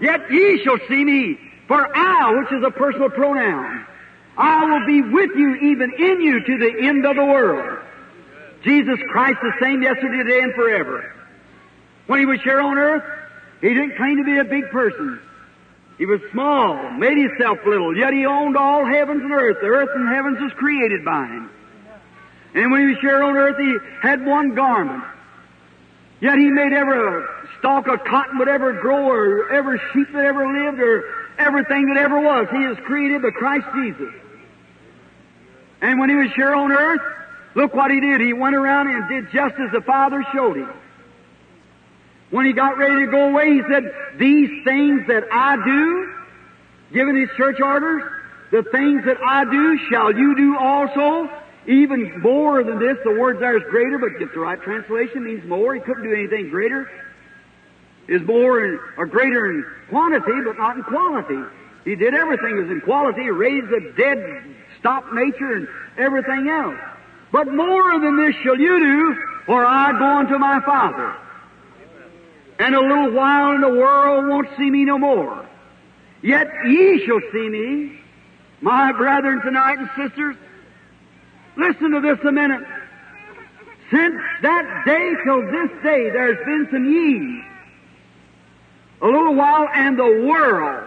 Yet ye shall see me, for I, which is a personal pronoun, I will be with you, even in you, to the end of the world. Jesus Christ the same yesterday, today, and forever. When he was here on earth, he didn't claim to be a big person. He was small, made himself little, yet he owned all heavens and earth. The earth and heavens was created by him. And when he was here on earth, he had one garment. Yet he made every stalk of cotton would ever grow, or every sheep that ever lived, or everything that ever was. He is created by Christ Jesus. And when he was here on earth, look what he did. He went around and did just as the Father showed him. When he got ready to go away, he said, These things that I do, given his church orders, the things that I do shall you do also. Even more than this, the word there is greater, but if the right translation means more, he couldn't do anything greater. Is more in, or greater in quantity, but not in quality. He did everything was in quality, raised the dead, stopped nature, and everything else. But more than this shall you do, for I go unto my Father. And a little while in the world won't see me no more. Yet ye shall see me, my brethren tonight and sisters. Listen to this a minute. Since that day till this day, there's been some ye. A little while and the world,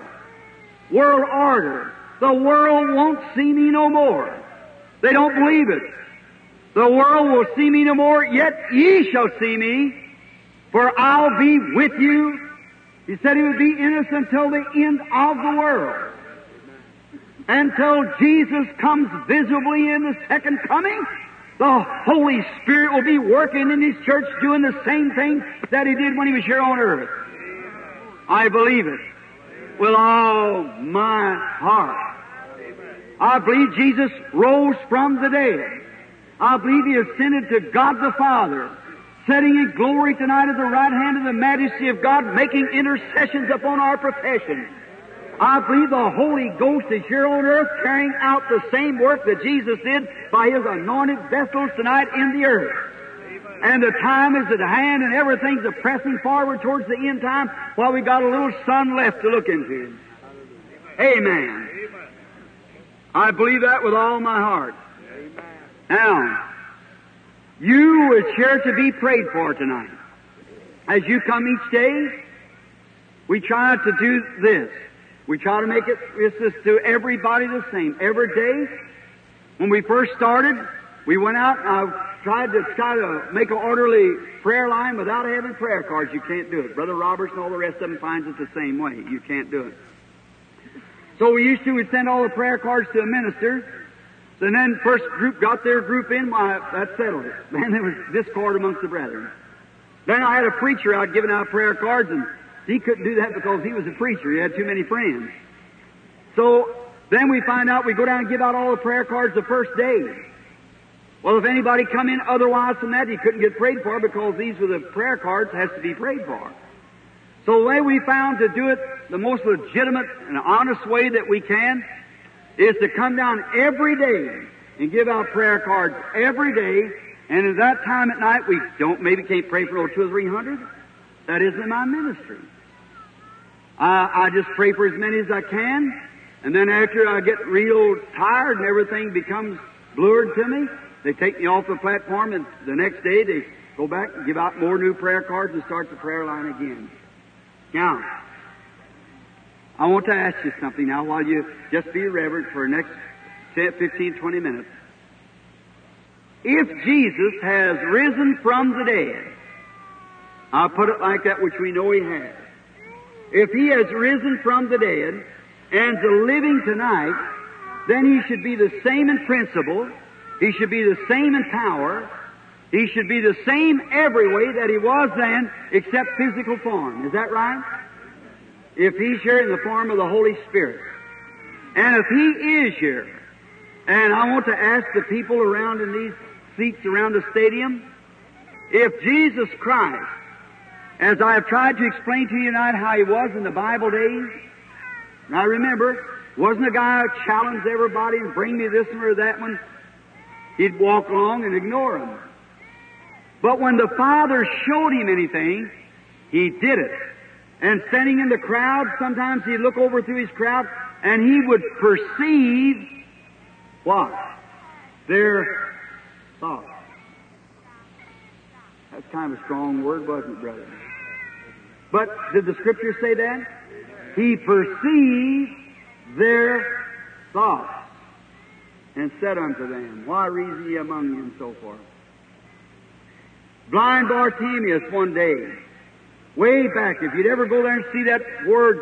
world order, the world won't see me no more. They don't believe it. The world will see me no more, yet ye shall see me, for I'll be with you. He said he would be in us until the end of the world. Until Jesus comes visibly in the second coming, the Holy Spirit will be working in His church doing the same thing that He did when He was here on earth. I believe it with all my heart. I believe Jesus rose from the dead. I believe He ascended to God the Father, sitting in glory tonight at the right hand of the majesty of God, making intercessions upon our profession. I believe the Holy Ghost is here on earth carrying out the same work that Jesus did by His anointed vessels tonight in the earth. And the time is at hand and everything's a pressing forward towards the end time while we got a little sun left to look into. Amen. I believe that with all my heart. Now, you is here to be prayed for tonight. As you come each day, we try to do this. We try to make it this is to everybody the same. Every day, when we first started, we went out and I tried to try to make an orderly prayer line without having prayer cards. You can't do it. Brother Roberts and all the rest of them finds it the same way. You can't do it. So we used to, we'd send all the prayer cards to a minister. And then first group got their group in, why, that settled it. Then there was discord amongst the brethren. Then I had a preacher out giving out prayer cards and he couldn't do that because he was a preacher. He had too many friends. So then we find out we go down and give out all the prayer cards the first day. Well, if anybody come in otherwise than that, he couldn't get prayed for because these were the prayer cards has to be prayed for. So the way we found to do it the most legitimate and honest way that we can is to come down every day and give out prayer cards every day. And at that time at night, we don't maybe can't pray for two or three hundred. That isn't my ministry. I, I just pray for as many as I can, and then after I get real tired and everything becomes blurred to me, they take me off the platform, and the next day they go back and give out more new prayer cards and start the prayer line again. Now, I want to ask you something now while you just be reverent for the next 10, 15, 20 minutes. If Jesus has risen from the dead, I'll put it like that, which we know He has. If He has risen from the dead and is living tonight, then He should be the same in principle, He should be the same in power, He should be the same every way that He was then, except physical form. Is that right? If He's here in the form of the Holy Spirit. And if He is here, and I want to ask the people around in these seats around the stadium, if Jesus Christ as I have tried to explain to you tonight how he was in the Bible days, now remember, wasn't a guy who challenged everybody and bring me this one or that one. He'd walk along and ignore them. But when the Father showed him anything, he did it. And standing in the crowd, sometimes he'd look over through his crowd and he would perceive what? Their thoughts. That's kind of a strong word, wasn't it, brother? But did the scripture say that? He perceived their thoughts and said unto them, Why reason ye among you and so forth? Blind Bartimaeus one day, way back, if you'd ever go there and see that word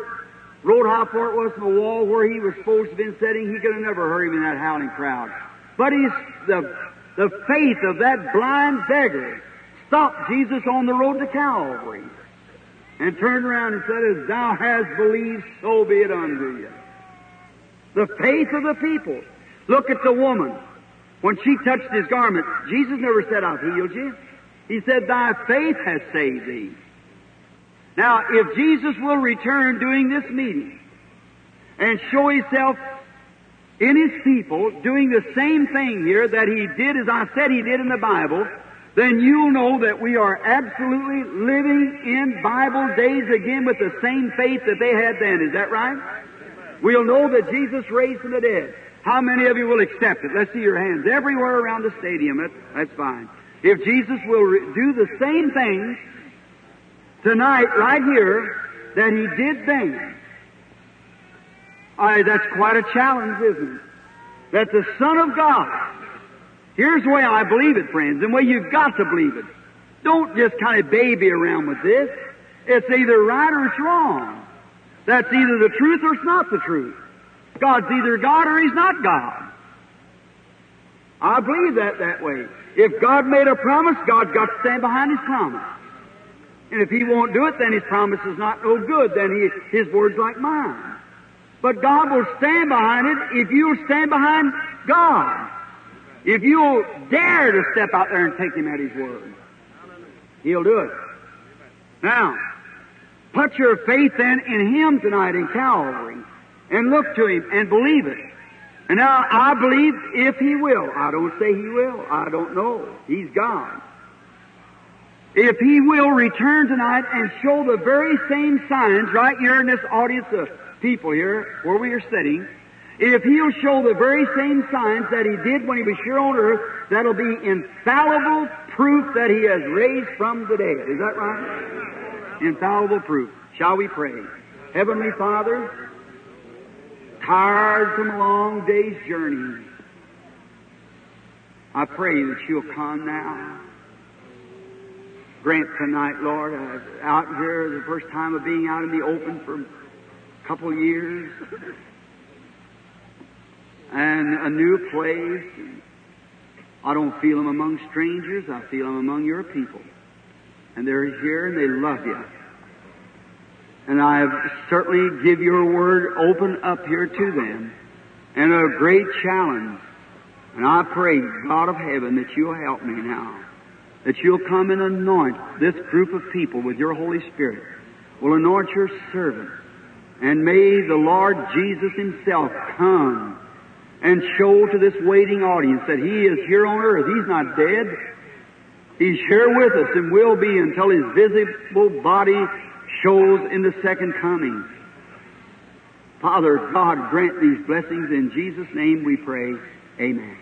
wrote how far it was from the wall where he was supposed to have been sitting, he could have never heard him in that howling crowd. But he's the, the faith of that blind beggar stopped Jesus on the road to Calvary and turned around and said, As thou hast believed, so be it unto you. The faith of the people. Look at the woman. When she touched his garment, Jesus never said, I've healed you. He said, Thy faith has saved thee. Now, if Jesus will return during this meeting and show himself in his people doing the same thing here that he did as I said he did in the Bible, then you'll know that we are absolutely living in Bible days again with the same faith that they had then. Is that right? We'll know that Jesus raised from the dead. How many of you will accept it? Let's see your hands everywhere around the stadium. That's, that's fine. If Jesus will re- do the same thing tonight, right here, that he did then, I, that's quite a challenge, isn't it? That the Son of God Here's the way I believe it, friends, and the way you've got to believe it. Don't just kind of baby around with this. It's either right or it's wrong. That's either the truth or it's not the truth. God's either God or He's not God. I believe that that way. If God made a promise, God's got to stand behind His promise. And if He won't do it, then His promise is not no good. Then he, His word's like mine. But God will stand behind it if you'll stand behind God. If you'll dare to step out there and take him at his word, he'll do it. Now, put your faith then in him tonight in Calvary and look to him and believe it. And now I believe if he will. I don't say he will. I don't know. He's God. If he will return tonight and show the very same signs right here in this audience of people here where we are sitting, if he'll show the very same signs that he did when he was here on earth, that'll be infallible proof that he has raised from the dead. Is that right? Infallible proof. Shall we pray? Heavenly Father, tired from a long day's journey, I pray that you'll come now. Grant tonight, Lord, uh, out here the first time of being out in the open for a couple years and a new place. I don't feel them among strangers. I feel them among your people. And they're here and they love you. And I certainly give your word open up here to them and a great challenge. And I pray, God of heaven, that you'll help me now. That you'll come and anoint this group of people with your Holy Spirit. Will anoint your servant. And may the Lord Jesus himself come and show to this waiting audience that He is here on earth. He's not dead. He's here with us and will be until His visible body shows in the second coming. Father, God, grant these blessings. In Jesus' name we pray. Amen.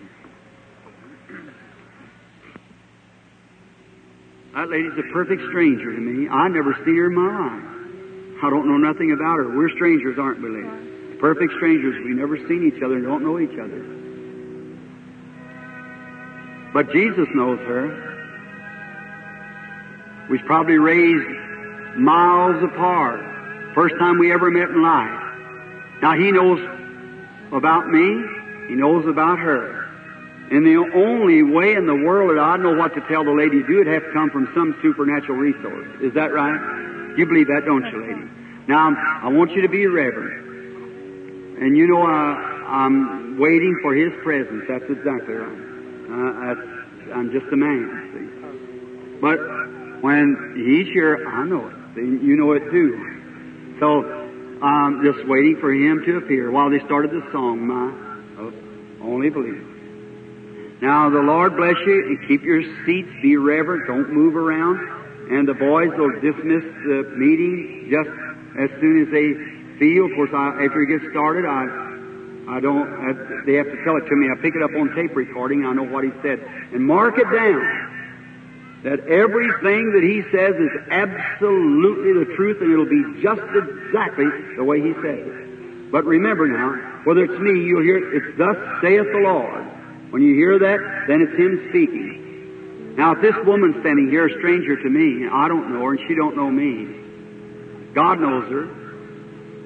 That lady's a perfect stranger to me. I never seen her in my life. I don't know nothing about her. We're strangers, aren't we, ladies? perfect strangers. We've never seen each other and don't know each other. But Jesus knows her. We've probably raised miles apart. First time we ever met in life. Now He knows about me. He knows about her. And the only way in the world that I know what to tell the lady to do, it'd have to come from some supernatural resource. Is that right? You believe that, don't you, lady? Now, I want you to be reverent. And you know, I, I'm waiting for His presence. That's exactly right. Uh, that's, I'm just a man, see. But when He's here, I know it. You know it too. So I'm just waiting for Him to appear. While they started the song, my only believe. Now the Lord bless you and keep your seats. Be reverent. Don't move around. And the boys will dismiss the meeting just as soon as they feel. Of course, I, after it gets started, I I don't. I, they have to tell it to me. I pick it up on tape recording. I know what he said and mark it down. That everything that he says is absolutely the truth, and it'll be just exactly the way he says it. But remember now, whether it's me, you'll hear it. It's thus saith the Lord. When you hear that, then it's him speaking. Now, if this woman's standing here, a stranger to me, I don't know her, and she don't know me. God knows her.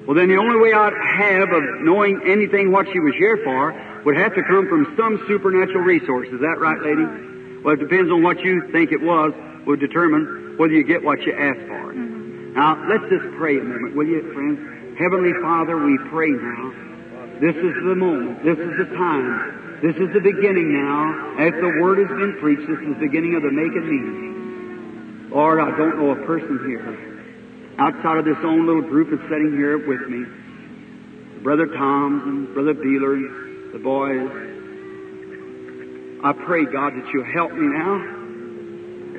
Well, then the only way I'd have of knowing anything what she was here for would have to come from some supernatural resource. Is that right, lady? Well, it depends on what you think it was, will determine whether you get what you ask for. Mm-hmm. Now, let's just pray a moment, will you, friends? Heavenly Father, we pray now. This is the moment. This is the time. This is the beginning now. As the Word has been preached, this is the beginning of the making meeting. Lord, I don't know a person here outside of this own little group that's sitting here with me. Brother Tom's and Brother Beeler, the boys. I pray, God, that you'll help me now.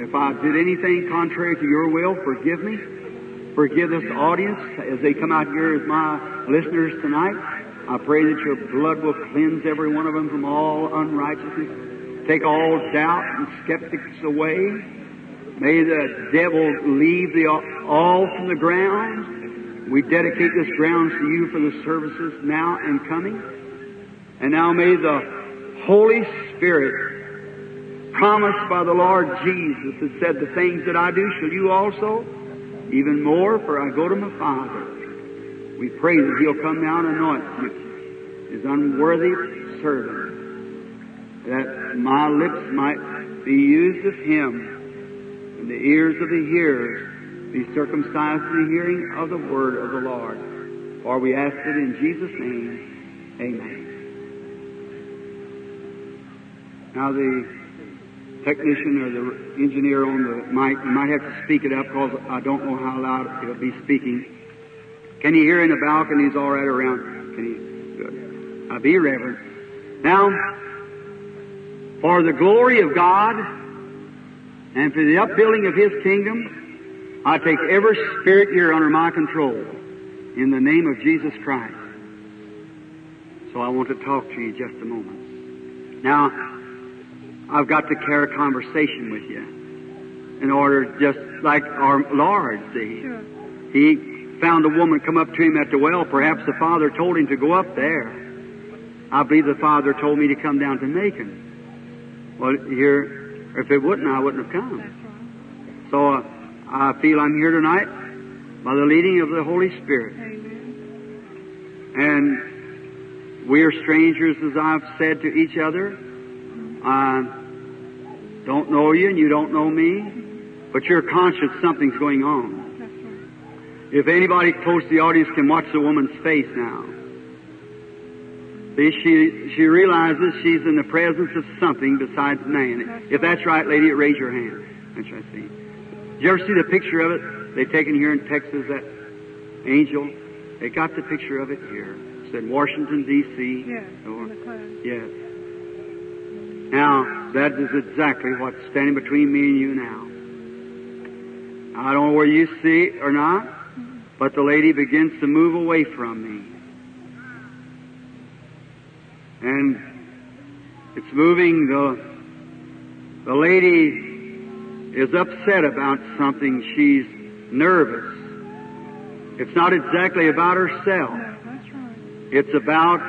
If I did anything contrary to your will, forgive me. Forgive this audience as they come out here as my listeners tonight. I pray that your blood will cleanse every one of them from all unrighteousness. Take all doubt and skeptics away. May the devil leave the all from the ground. We dedicate this ground to you for the services now and coming. And now may the Holy Spirit, promised by the Lord Jesus, that said, The things that I do shall you also, even more, for I go to my Father. We pray that He'll come down and anoint you, His unworthy servant, that my lips might be used of Him, and the ears of the hearers be circumcised to the hearing of the word of the Lord. For we ask it in Jesus' name. Amen. Now the technician or the engineer on the mic, you might have to speak it up because I don't know how loud it'll be speaking. Can you hear in the balconies all right around? Can you? Good. I'll be reverent. Now, for the glory of God and for the upbuilding of His kingdom, I take every spirit here under my control in the name of Jesus Christ. So I want to talk to you just a moment. Now, I've got to carry a conversation with you in order, just like our Lord, see. Sure. He found a woman come up to him at the well. Perhaps the father told him to go up there. I believe the father told me to come down to Macon. Well, here, if it wouldn't, I wouldn't have come. So uh, I feel I'm here tonight by the leading of the Holy Spirit. Amen. And we are strangers, as I've said to each other. I don't know you and you don't know me, but you're conscious something's going on. If anybody close to the audience can watch the woman's face now. See, she, she realizes she's in the presence of something besides man. If that's right, lady, raise your hand. That's right, see. Did you ever see the picture of it? They taken here in Texas, that angel. They got the picture of it here. It said Washington, D.C. Yes. Or- In the. Yes. Now, that is exactly what's standing between me and you now. I don't know whether you see it or not, but the lady begins to move away from me. And it's moving, the, the lady is upset about something. She's nervous. It's not exactly about herself. No, that's right. It's about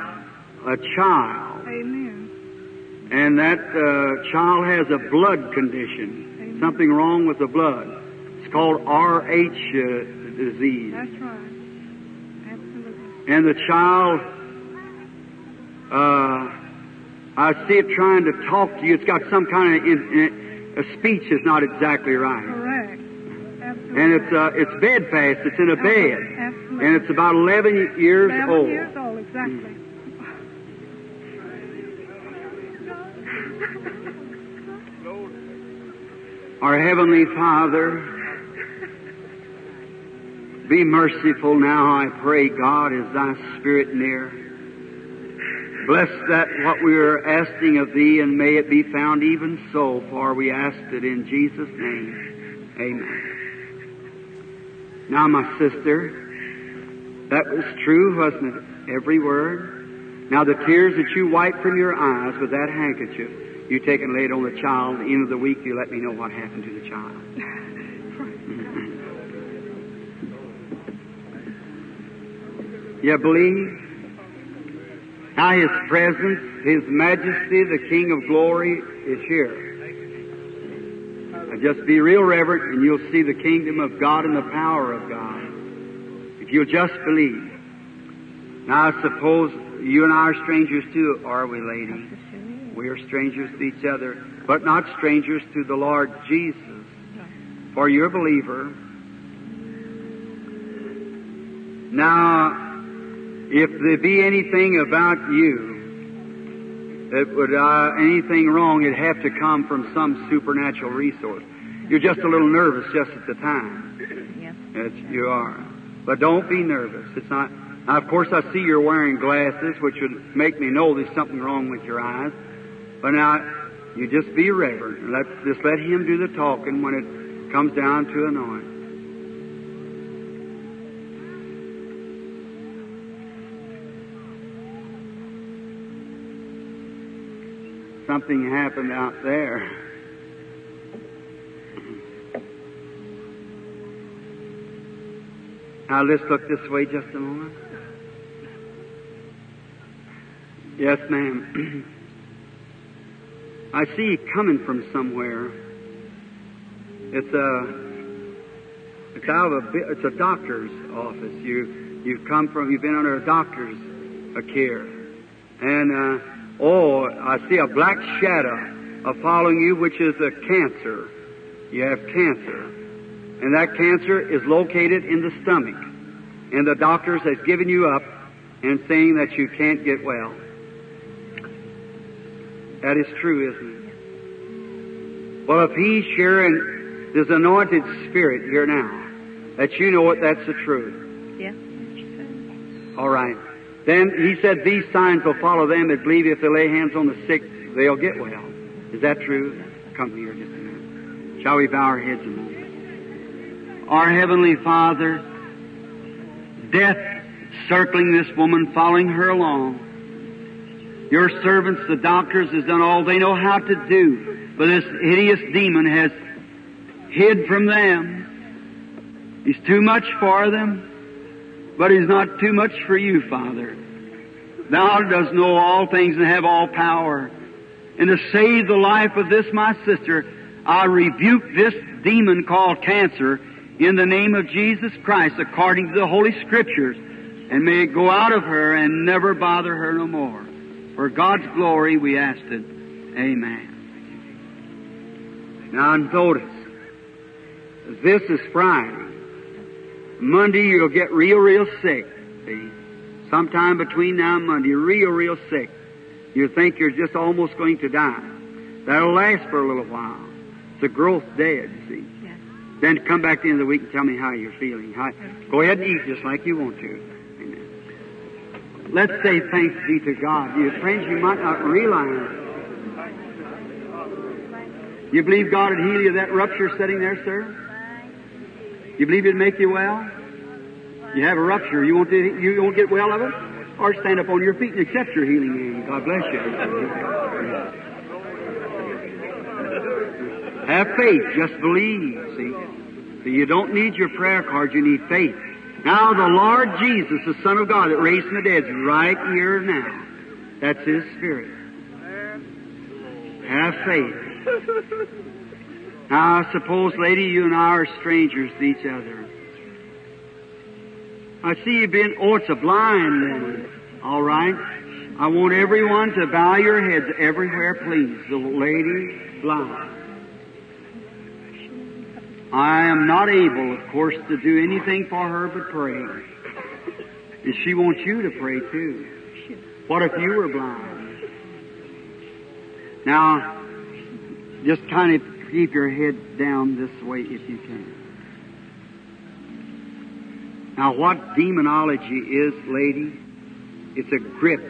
a child. Amen. And that uh, child has a blood condition, something wrong with the blood. It's called RH uh, disease. That's right. Absolutely. And the child, uh, I see it trying to talk to you. It's got some kind of in, in, a speech is not exactly right, Correct. Absolutely. and it's uh, it's bedfast. It's in a bed, Absolutely. and it's about 11 years Eleven old. years old, exactly. Our Heavenly Father, be merciful now, I pray, God, is thy Spirit near. Bless that what we are asking of thee, and may it be found even so, for we asked it in Jesus' name. Amen. Now, my sister, That was true, wasn't it? Every word. Now the tears that you wiped from your eyes with that handkerchief, you take and lay it on the child. At the end of the week, you let me know what happened to the child. you believe? Now His presence, His majesty, the King of glory is here. Now just be real reverent and you'll see the kingdom of God and the power of God. If you'll just believe. Now I suppose you and I are strangers too, are we, lady? We are strangers to each other, but not strangers to the Lord Jesus. For you're a believer. Now, if there be anything about you that would, uh, anything wrong, it'd have to come from some supernatural resource. You're just a little nervous just at the time. Yes. Yes, you are. But don't be nervous. It's not. Now, of course, I see you're wearing glasses, which would make me know there's something wrong with your eyes. But now, you just be reverent. Let just let Him do the talking when it comes down to anoint. Something happened out there. Now let's look this way just a moment. Yes, ma'am. I see coming from somewhere. It's a it's out of a it's a doctor's office. You you've come from you've been under a doctor's uh, care, and uh, oh, I see a black shadow following you, which is a cancer. You have cancer, and that cancer is located in the stomach, and the doctors have given you up and saying that you can't get well. That is true, isn't it? Well, if he's sharing this anointed spirit here now, that you know it, that's the truth. Yeah. All right. Then he said, These signs will follow them that believe if they lay hands on the sick, they'll get well. Is that true? Come here just a minute. Shall we bow our heads a moment? Our Heavenly Father, death circling this woman, following her along. Your servants, the doctors, has done all they know how to do, but this hideous demon has hid from them. He's too much for them, but he's not too much for you, Father. Thou dost know all things and have all power. And to save the life of this my sister, I rebuke this demon called cancer in the name of Jesus Christ according to the Holy Scriptures. And may it go out of her and never bother her no more. For God's glory we ask it. Amen. Now notice, this is Friday. Monday you'll get real, real sick. See? Sometime between now and Monday, real, real sick. You think you're just almost going to die. That'll last for a little while. It's a growth dead, you see. Yes. Then come back at the end of the week and tell me how you're feeling. How, go ahead and eat just like you want to. Let's say thanks be to God. You friends, you might not realize. You believe God would heal you of that rupture sitting there, sir? You believe it'd make you well? You have a rupture. You want to, you won't get well of it? Or stand up on your feet and accept your healing hand. God bless you. Have faith. Just believe. See? So you don't need your prayer card. You need faith. Now the Lord Jesus, the Son of God that raised from the dead, is right here now. That's His Spirit. Have faith. Now, I suppose, lady, you and I are strangers to each other. I see you've been, oh, it's a blind woman. All right. I want everyone to bow your heads everywhere, please. The lady blind. I am not able, of course, to do anything for her but pray. And she wants you to pray too. What if you were blind? Now, just kind of keep your head down this way if you can. Now, what demonology is, lady, it's a grip.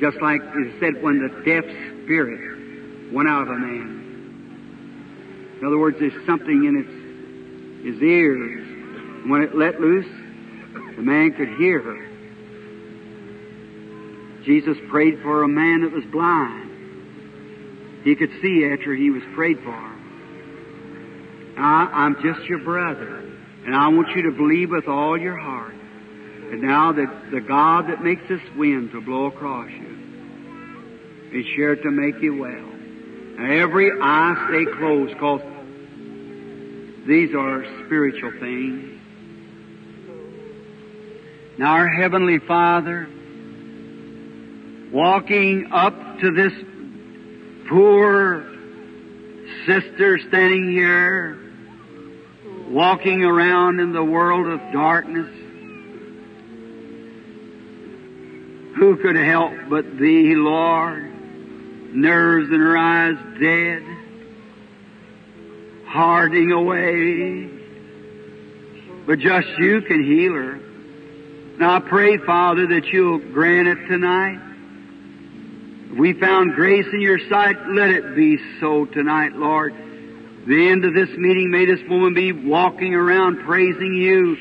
Just like it said when the deaf spirit went out of a man. In other words, there's something in its, his ears. When it let loose, The man could hear her. Jesus prayed for a man that was blind. He could see after he was prayed for. I'm just your brother, and I want you to believe with all your heart. And now that the God that makes this wind to blow across you is sure to make you well. And every eye stay closed, because these are spiritual things. Now our Heavenly Father, walking up to this poor sister standing here, walking around in the world of darkness, who could help but Thee, Lord? Nerves in her eyes dead, hardening away, but just You can heal her. Now I pray, Father, that You'll grant it tonight. If we found grace in Your sight, let it be so tonight, Lord. The end of this meeting, may this woman be walking around praising You,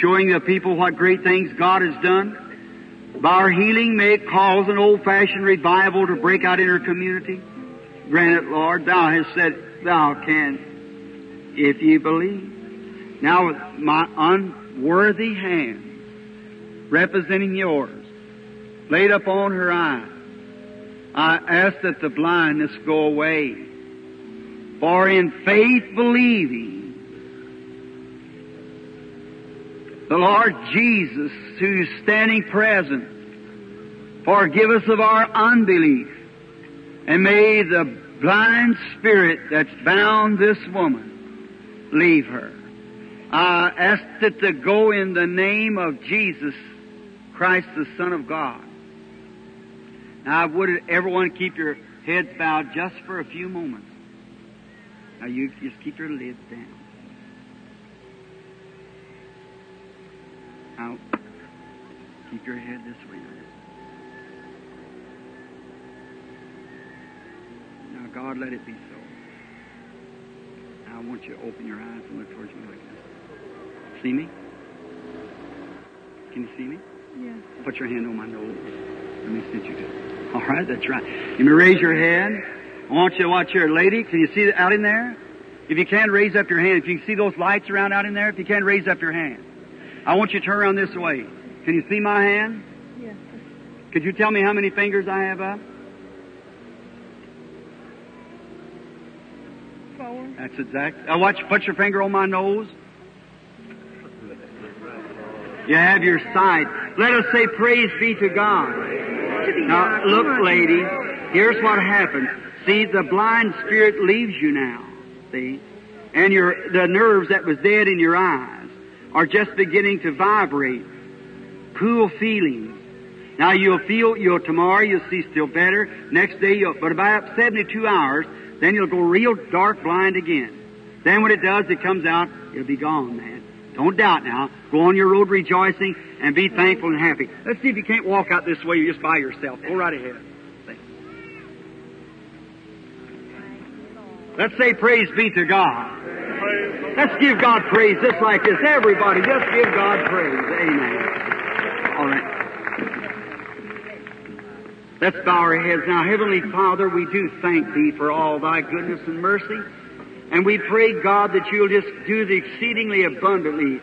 showing the people what great things God has done. By our healing, may it cause an old-fashioned revival to break out in her community. Grant it, Lord. Thou hast said, Thou can, if ye believe. Now with my unworthy hand, representing yours, laid upon her eyes, I ask that the blindness go away. For in faith believing, the Lord Jesus, who's standing present, forgive us of our unbelief, and may the blind spirit that's bound this woman leave her. I ask it to go in the name of Jesus Christ, the Son of God. Now, I would everyone keep your heads bowed just for a few moments? Now, you just keep your lids down. Now, keep your head this way. Now, God, let it be I want you to open your eyes and look towards me like this. See me? Can you see me? Yes. Put your hand on my nose. Let me sit you to. All right, that's right. You may raise your hand. I want you to watch your lady. Can you see out in there? If you can, raise up your hand. If you can see those lights around out in there, if you can, raise up your hand. I want you to turn around this way. Can you see my hand? Yes. Could you tell me how many fingers I have up? Four. That's exact. Uh, watch. Put your finger on my nose. You have your sight. Let us say, "Praise be to God." Now, look, lady. Here's what happens. See, the blind spirit leaves you now. See, and your the nerves that was dead in your eyes are just beginning to vibrate. Cool feelings. Now you'll feel you'll tomorrow you'll see still better. Next day you'll but about seventy two hours, then you'll go real dark blind again. Then when it does, it comes out, it'll be gone, man. Don't doubt now. Go on your road rejoicing and be thankful and happy. Let's see if you can't walk out this way just by yourself. Go right ahead. Let's say praise be to God. Let's give God praise just like this. Everybody, just give God praise. Amen. All right. Let's bow our heads now. Heavenly Father, we do thank Thee for all Thy goodness and mercy. And we pray, God, that You'll just do the exceedingly abundantly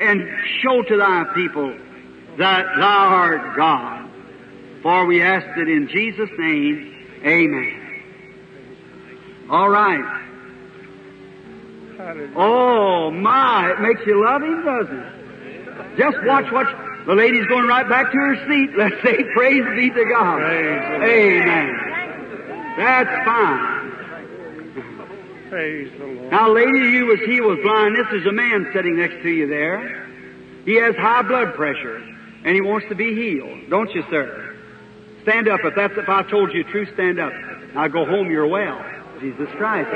and show to Thy people that Thou art God. For we ask it in Jesus' name. Amen. All right. Oh my, it makes you love him, doesn't it? Just watch what the lady's going right back to her seat. Let's say praise be to God. Amen. That's fine. Praise the Lord. Now, lady, you was he was blind. This is a man sitting next to you there. He has high blood pressure, and he wants to be healed, don't you, sir? Stand up. If that's if I told you the truth, stand up. Now go home. You're well. Jesus Christ.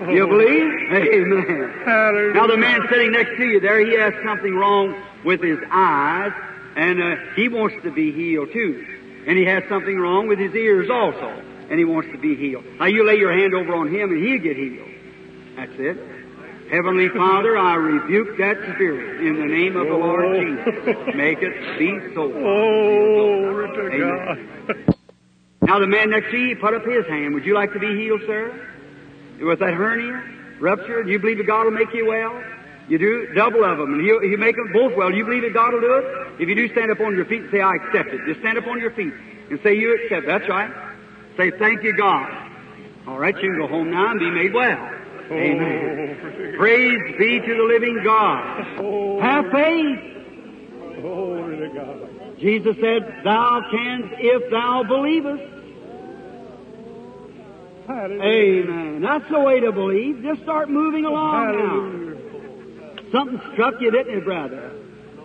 Praise You believe? Amen. Hallelujah. Now the man sitting next to you there, he has something wrong with his eyes, and uh, he wants to be healed too. And he has something wrong with his ears also, and he wants to be healed. Now you lay your hand over on him, and he'll get healed. That's it. Heavenly Father, I rebuke that spirit in the name of the Lord Jesus. Make it be so. Glory to Amen. God. Now the man next to you, put up his hand. Would you like to be healed, sir? With that hernia, rupture, do you believe that God will make you well? You do? Double of them. And he'll, he'll make them both well. Do you believe that God will do it? If you do, stand up on your feet and say, I accept it. Just stand up on your feet and say, you accept. That's right. Say, thank you, God. All right, you can go home now and be made well. Amen. To Praise be to the living God. God. Have faith. To God. Jesus said, Thou canst if thou believest. Hallelujah. Amen. That's the way to believe. Just start moving along Hallelujah. now. Something struck you, didn't it, brother?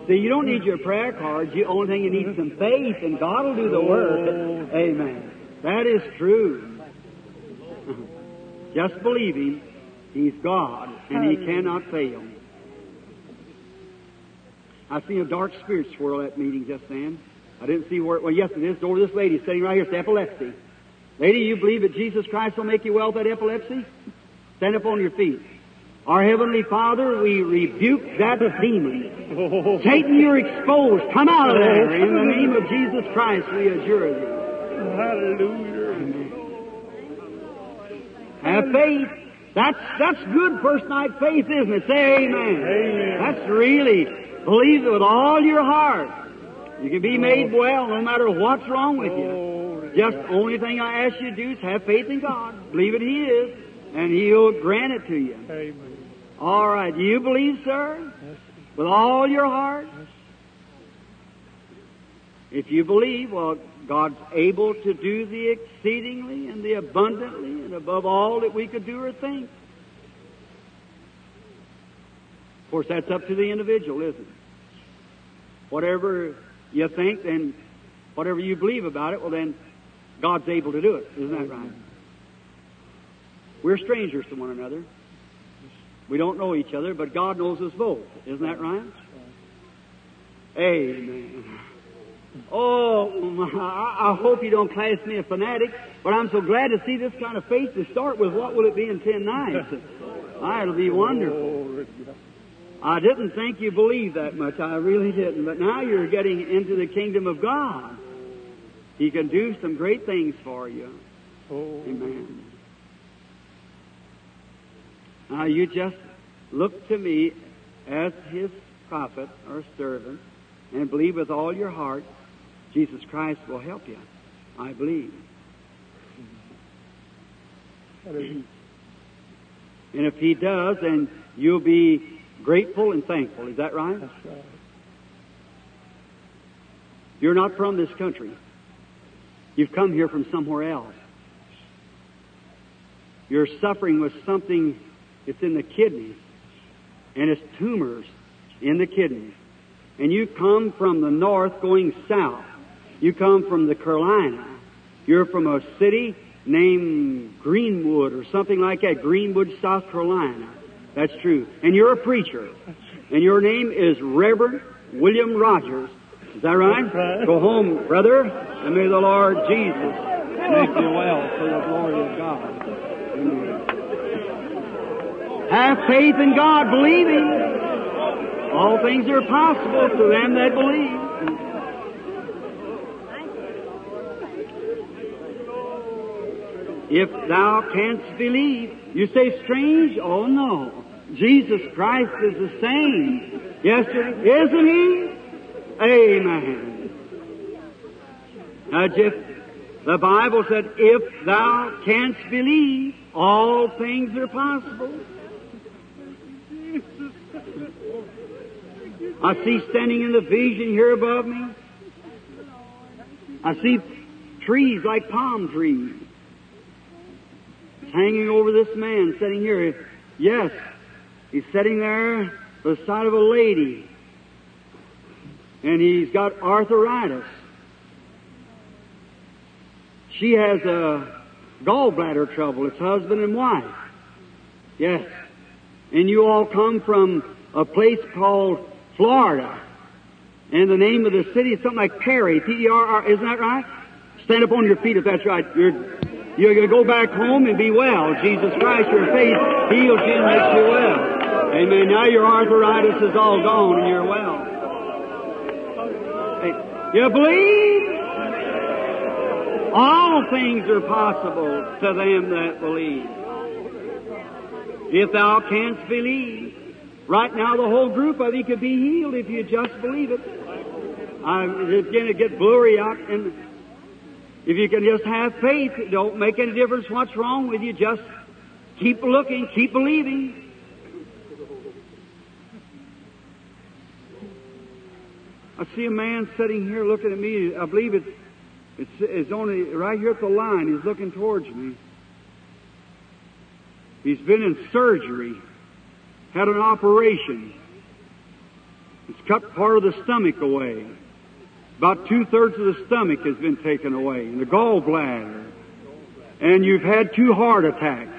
See, you don't need your prayer cards. The only thing you need is some faith, and God will do the work. Oh. Amen. That is true. Just believe Him. He's God, and He cannot fail. I seen a dark spirit swirl at meeting just then. I didn't see where. Well, yes, it is. Over this lady sitting right here. It's epilepsy. Lady, you believe that Jesus Christ will make you well that epilepsy? Stand up on your feet. Our Heavenly Father, we rebuke that demon. Oh, Satan, you're exposed. Come out of there. In the name of Jesus Christ, we adjure you. hallelujah. Have faith. That's that's good first night faith, isn't it? Say amen. Amen. That's really believe it with all your heart. You can be made oh. well no matter what's wrong with you. Just only thing I ask you to do is have faith in God. Believe it He is, and He'll grant it to you. Amen. All right. Do you believe, sir? Yes. With all your heart? If you believe, well, God's able to do the exceedingly and the abundantly and above all that we could do or think. Of course, that's up to the individual, isn't it? Whatever you think, then whatever you believe about it, well, then God's able to do it. Isn't that right? We're strangers to one another. We don't know each other, but God knows us both. Isn't that right? Amen. Oh, I hope you don't class me a fanatic, but I'm so glad to see this kind of faith to start with. What will it be in ten nights? Ah, it'll be wonderful. I didn't think you believed that much. I really didn't. But now you're getting into the kingdom of God. He can do some great things for you. Oh, Amen. Now you just look to me as his prophet or servant and believe with all your heart Jesus Christ will help you. I believe. And if he does, then you'll be grateful and thankful. Is that right? That's right. You're not from this country. You've come here from somewhere else. You're suffering with something that's in the kidneys, and it's tumors in the kidneys. And you come from the north going south. You come from the Carolina. You're from a city named Greenwood or something like that. Greenwood, South Carolina. That's true. And you're a preacher. And your name is Reverend William Rogers. Is that right? Right. Go home, brother, and may the Lord Jesus make you well for the glory of God. Amen. Have faith in God, believing. All things are possible to them that believe. If thou canst believe, you say strange? Oh no. Jesus Christ is the same. Yesterday, isn't he? Amen. Now, just, the Bible said, if thou canst believe, all things are possible. I see standing in the vision here above me. I see trees like palm trees hanging over this man sitting here. Yes, he's sitting there beside of a lady, and he's got arthritis. She has a gallbladder trouble. It's husband and wife. Yes, and you all come from a place called Florida. And the name of the city is something like Perry, P-E-R-R, isn't that right? Stand up on your feet if that's right. You're, you're going to go back home and be well. Jesus Christ, your faith heals you and makes you well. Amen. Now your arthritis is all gone and you're well. You believe? All things are possible to them that believe. If thou canst believe. Right now the whole group of you could be healed if you just believe it. I'm it's going to get blurry out and if you can just have faith, it don't make any difference what's wrong with you. Just keep looking, keep believing. See a man sitting here looking at me. I believe it's, it's, it's only right here at the line. He's looking towards me. He's been in surgery, had an operation. It's cut part of the stomach away. About two thirds of the stomach has been taken away, and the gallbladder. And you've had two heart attacks.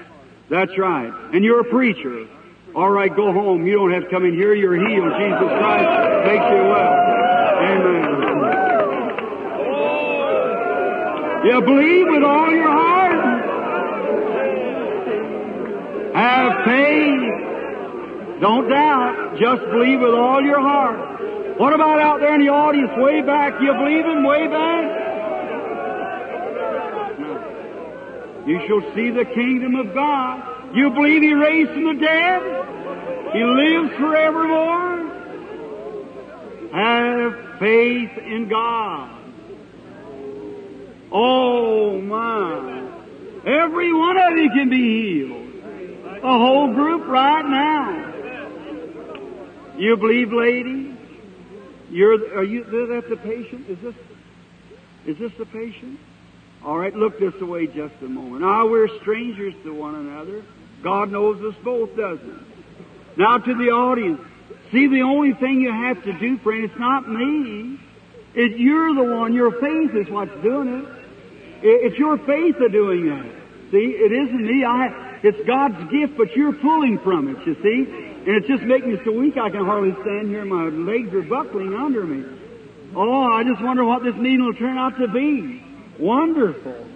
That's right. And you're a preacher. All right, go home. You don't have to come in here. You're healed. Jesus Christ makes you well. Amen. You believe with all your heart. Have faith. Don't doubt. Just believe with all your heart. What about out there in the audience way back? You believe him way back? You shall see the kingdom of God. You believe he raised from the dead? He lives forevermore? Have faith in God. Oh my. Every one of you can be healed. The whole group right now. You believe, lady? You're, are you, that's the patient? Is this, is this the patient? All right, look this way just a moment. Now we're strangers to one another. God knows us both, doesn't? Now to the audience. See, the only thing you have to do, friend, it's not me. It's you're the one. Your faith is what's doing it. It's your faith of doing that. See, it isn't me. I, it's God's gift, but you're pulling from it, you see. And it's just making me so weak I can hardly stand here. My legs are buckling under me. Oh, I just wonder what this meeting will turn out to be. Wonderful.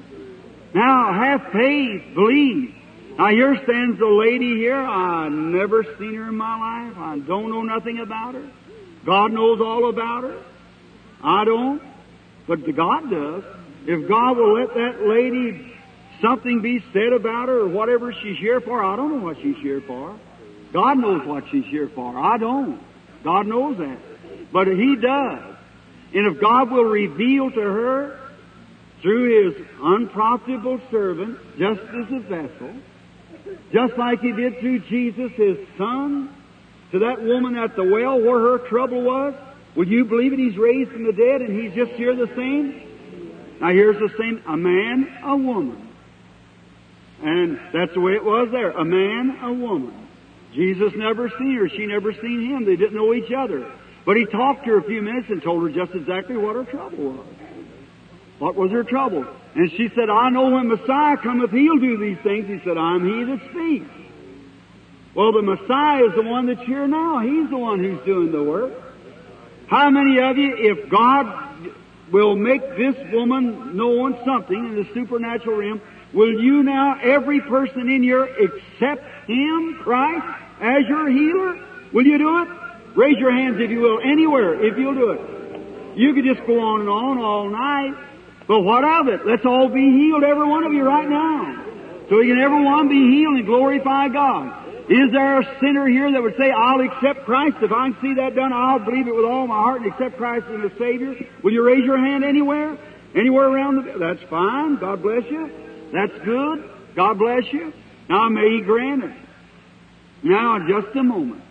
Now, have faith, believe. Now, here stands a lady here. I never seen her in my life. I don't know nothing about her. God knows all about her. I don't, but God does. If God will let that lady something be said about her or whatever she's here for, I don't know what she's here for. God knows what she's here for. I don't. God knows that. But He does. And if God will reveal to her through His unprofitable servant, just as a vessel, just like He did through Jesus, His Son, to that woman at the well where her trouble was, would you believe it? He's raised from the dead and He's just here the same? Now here's the same, a man, a woman. And that's the way it was there. A man, a woman. Jesus never seen her. She never seen him. They didn't know each other. But he talked to her a few minutes and told her just exactly what her trouble was. What was her trouble? And she said, I know when Messiah cometh, he'll do these things. He said, I'm he that speaks. Well, the Messiah is the one that's here now. He's the one who's doing the work. How many of you, if God will make this woman knowing something in the supernatural realm, will you now, every person in here, accept Him, Christ, as your healer? Will you do it? Raise your hands if you will, anywhere, if you'll do it. You could just go on and on all night. But what of it? Let's all be healed, every one of you, right now. So we can everyone be healed and glorify God. Is there a sinner here that would say, I'll accept Christ? If I can see that done, I'll believe it with all my heart and accept Christ as the Savior. Will you raise your hand anywhere? Anywhere around the... That's fine. God bless you. That's good. God bless you. Now may He grant it. Now, just a moment.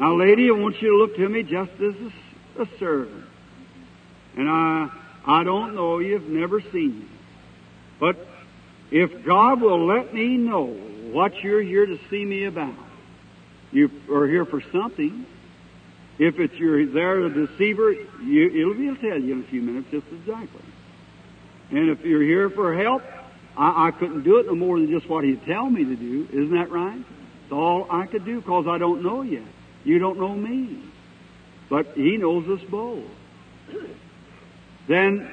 Now, lady, I want you to look to me just as a, a servant. And I, I don't know you, have never seen you. But if God will let me know what you're here to see me about, you are here for something. If it's you're there, the deceiver, you, it'll be, it'll tell you in a few minutes just exactly. And if you're here for help, I, I couldn't do it no more than just what he'd tell me to do. Isn't that right? It's all I could do because I don't know yet. You don't know me. But he knows us both. Then,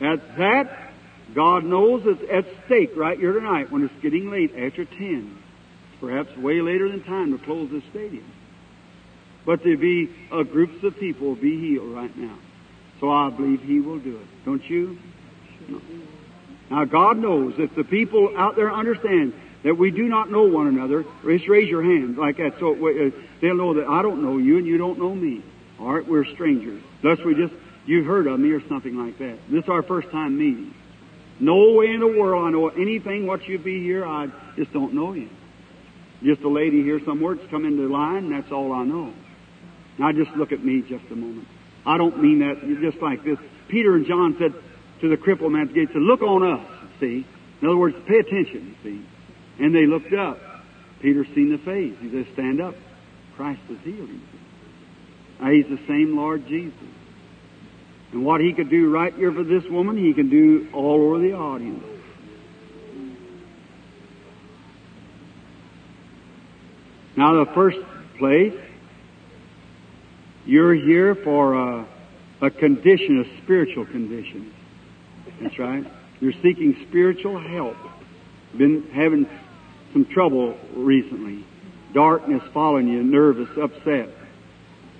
at that, God knows it's at stake right here tonight when it's getting late after 10. perhaps way later than time to close this stadium. But there be uh, groups of people be healed right now. So I believe He will do it. Don't you? No. Now God knows if the people out there understand that we do not know one another, just raise your hand like that so uh, they'll know that I don't know you and you don't know me. All right, we're strangers. Thus we just, you've heard of me or something like that. This is our first time meeting. No way in the world I know anything what you be here. I just don't know you. Just a lady here somewhere that's come into line, and that's all I know. Now just look at me just a moment. I don't mean that just like this. Peter and John said to the crippled man at the gate, said, look on us, see. In other words, pay attention, see. And they looked up. Peter seen the face. He said, stand up. Christ has healed. Now, he's the same Lord Jesus. And what he could do right here for this woman, he can do all over the audience. Now, the first place, you're here for a, a condition, a spiritual condition. That's right. You're seeking spiritual help. Been having some trouble recently. Darkness following you, nervous, upset.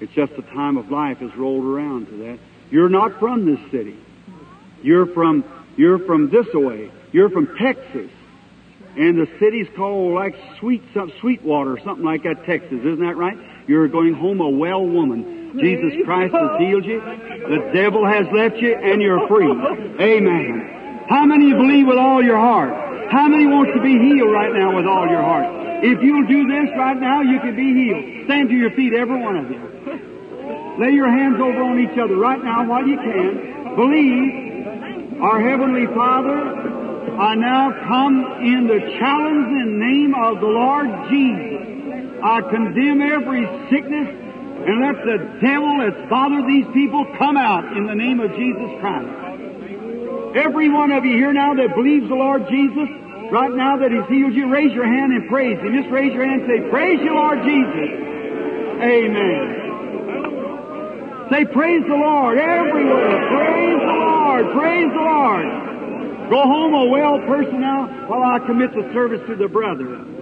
It's just the time of life has rolled around to that. You're not from this city. You're from you're from this way. You're from Texas. And the city's called like sweet some Sweetwater, something like that, Texas. Isn't that right? You're going home a well woman. Jesus Christ has healed you. The devil has left you and you're free. Amen. How many believe with all your heart? How many wants to be healed right now with all your heart? If you'll do this right now, you can be healed. Stand to your feet, every one of you. Lay your hands over on each other right now while you can. Believe, our Heavenly Father, I now come in the challenging name of the Lord Jesus. I condemn every sickness and let the devil that's bothered these people come out in the name of Jesus Christ. Every one of you here now that believes the Lord Jesus, right now that He's healed you, raise your hand and praise Him. Just raise your hand and say, Praise you, Lord Jesus. Amen. Say, Praise the Lord everywhere. Praise the Lord. Praise the Lord. Go home a well person now while I commit the service to the brother.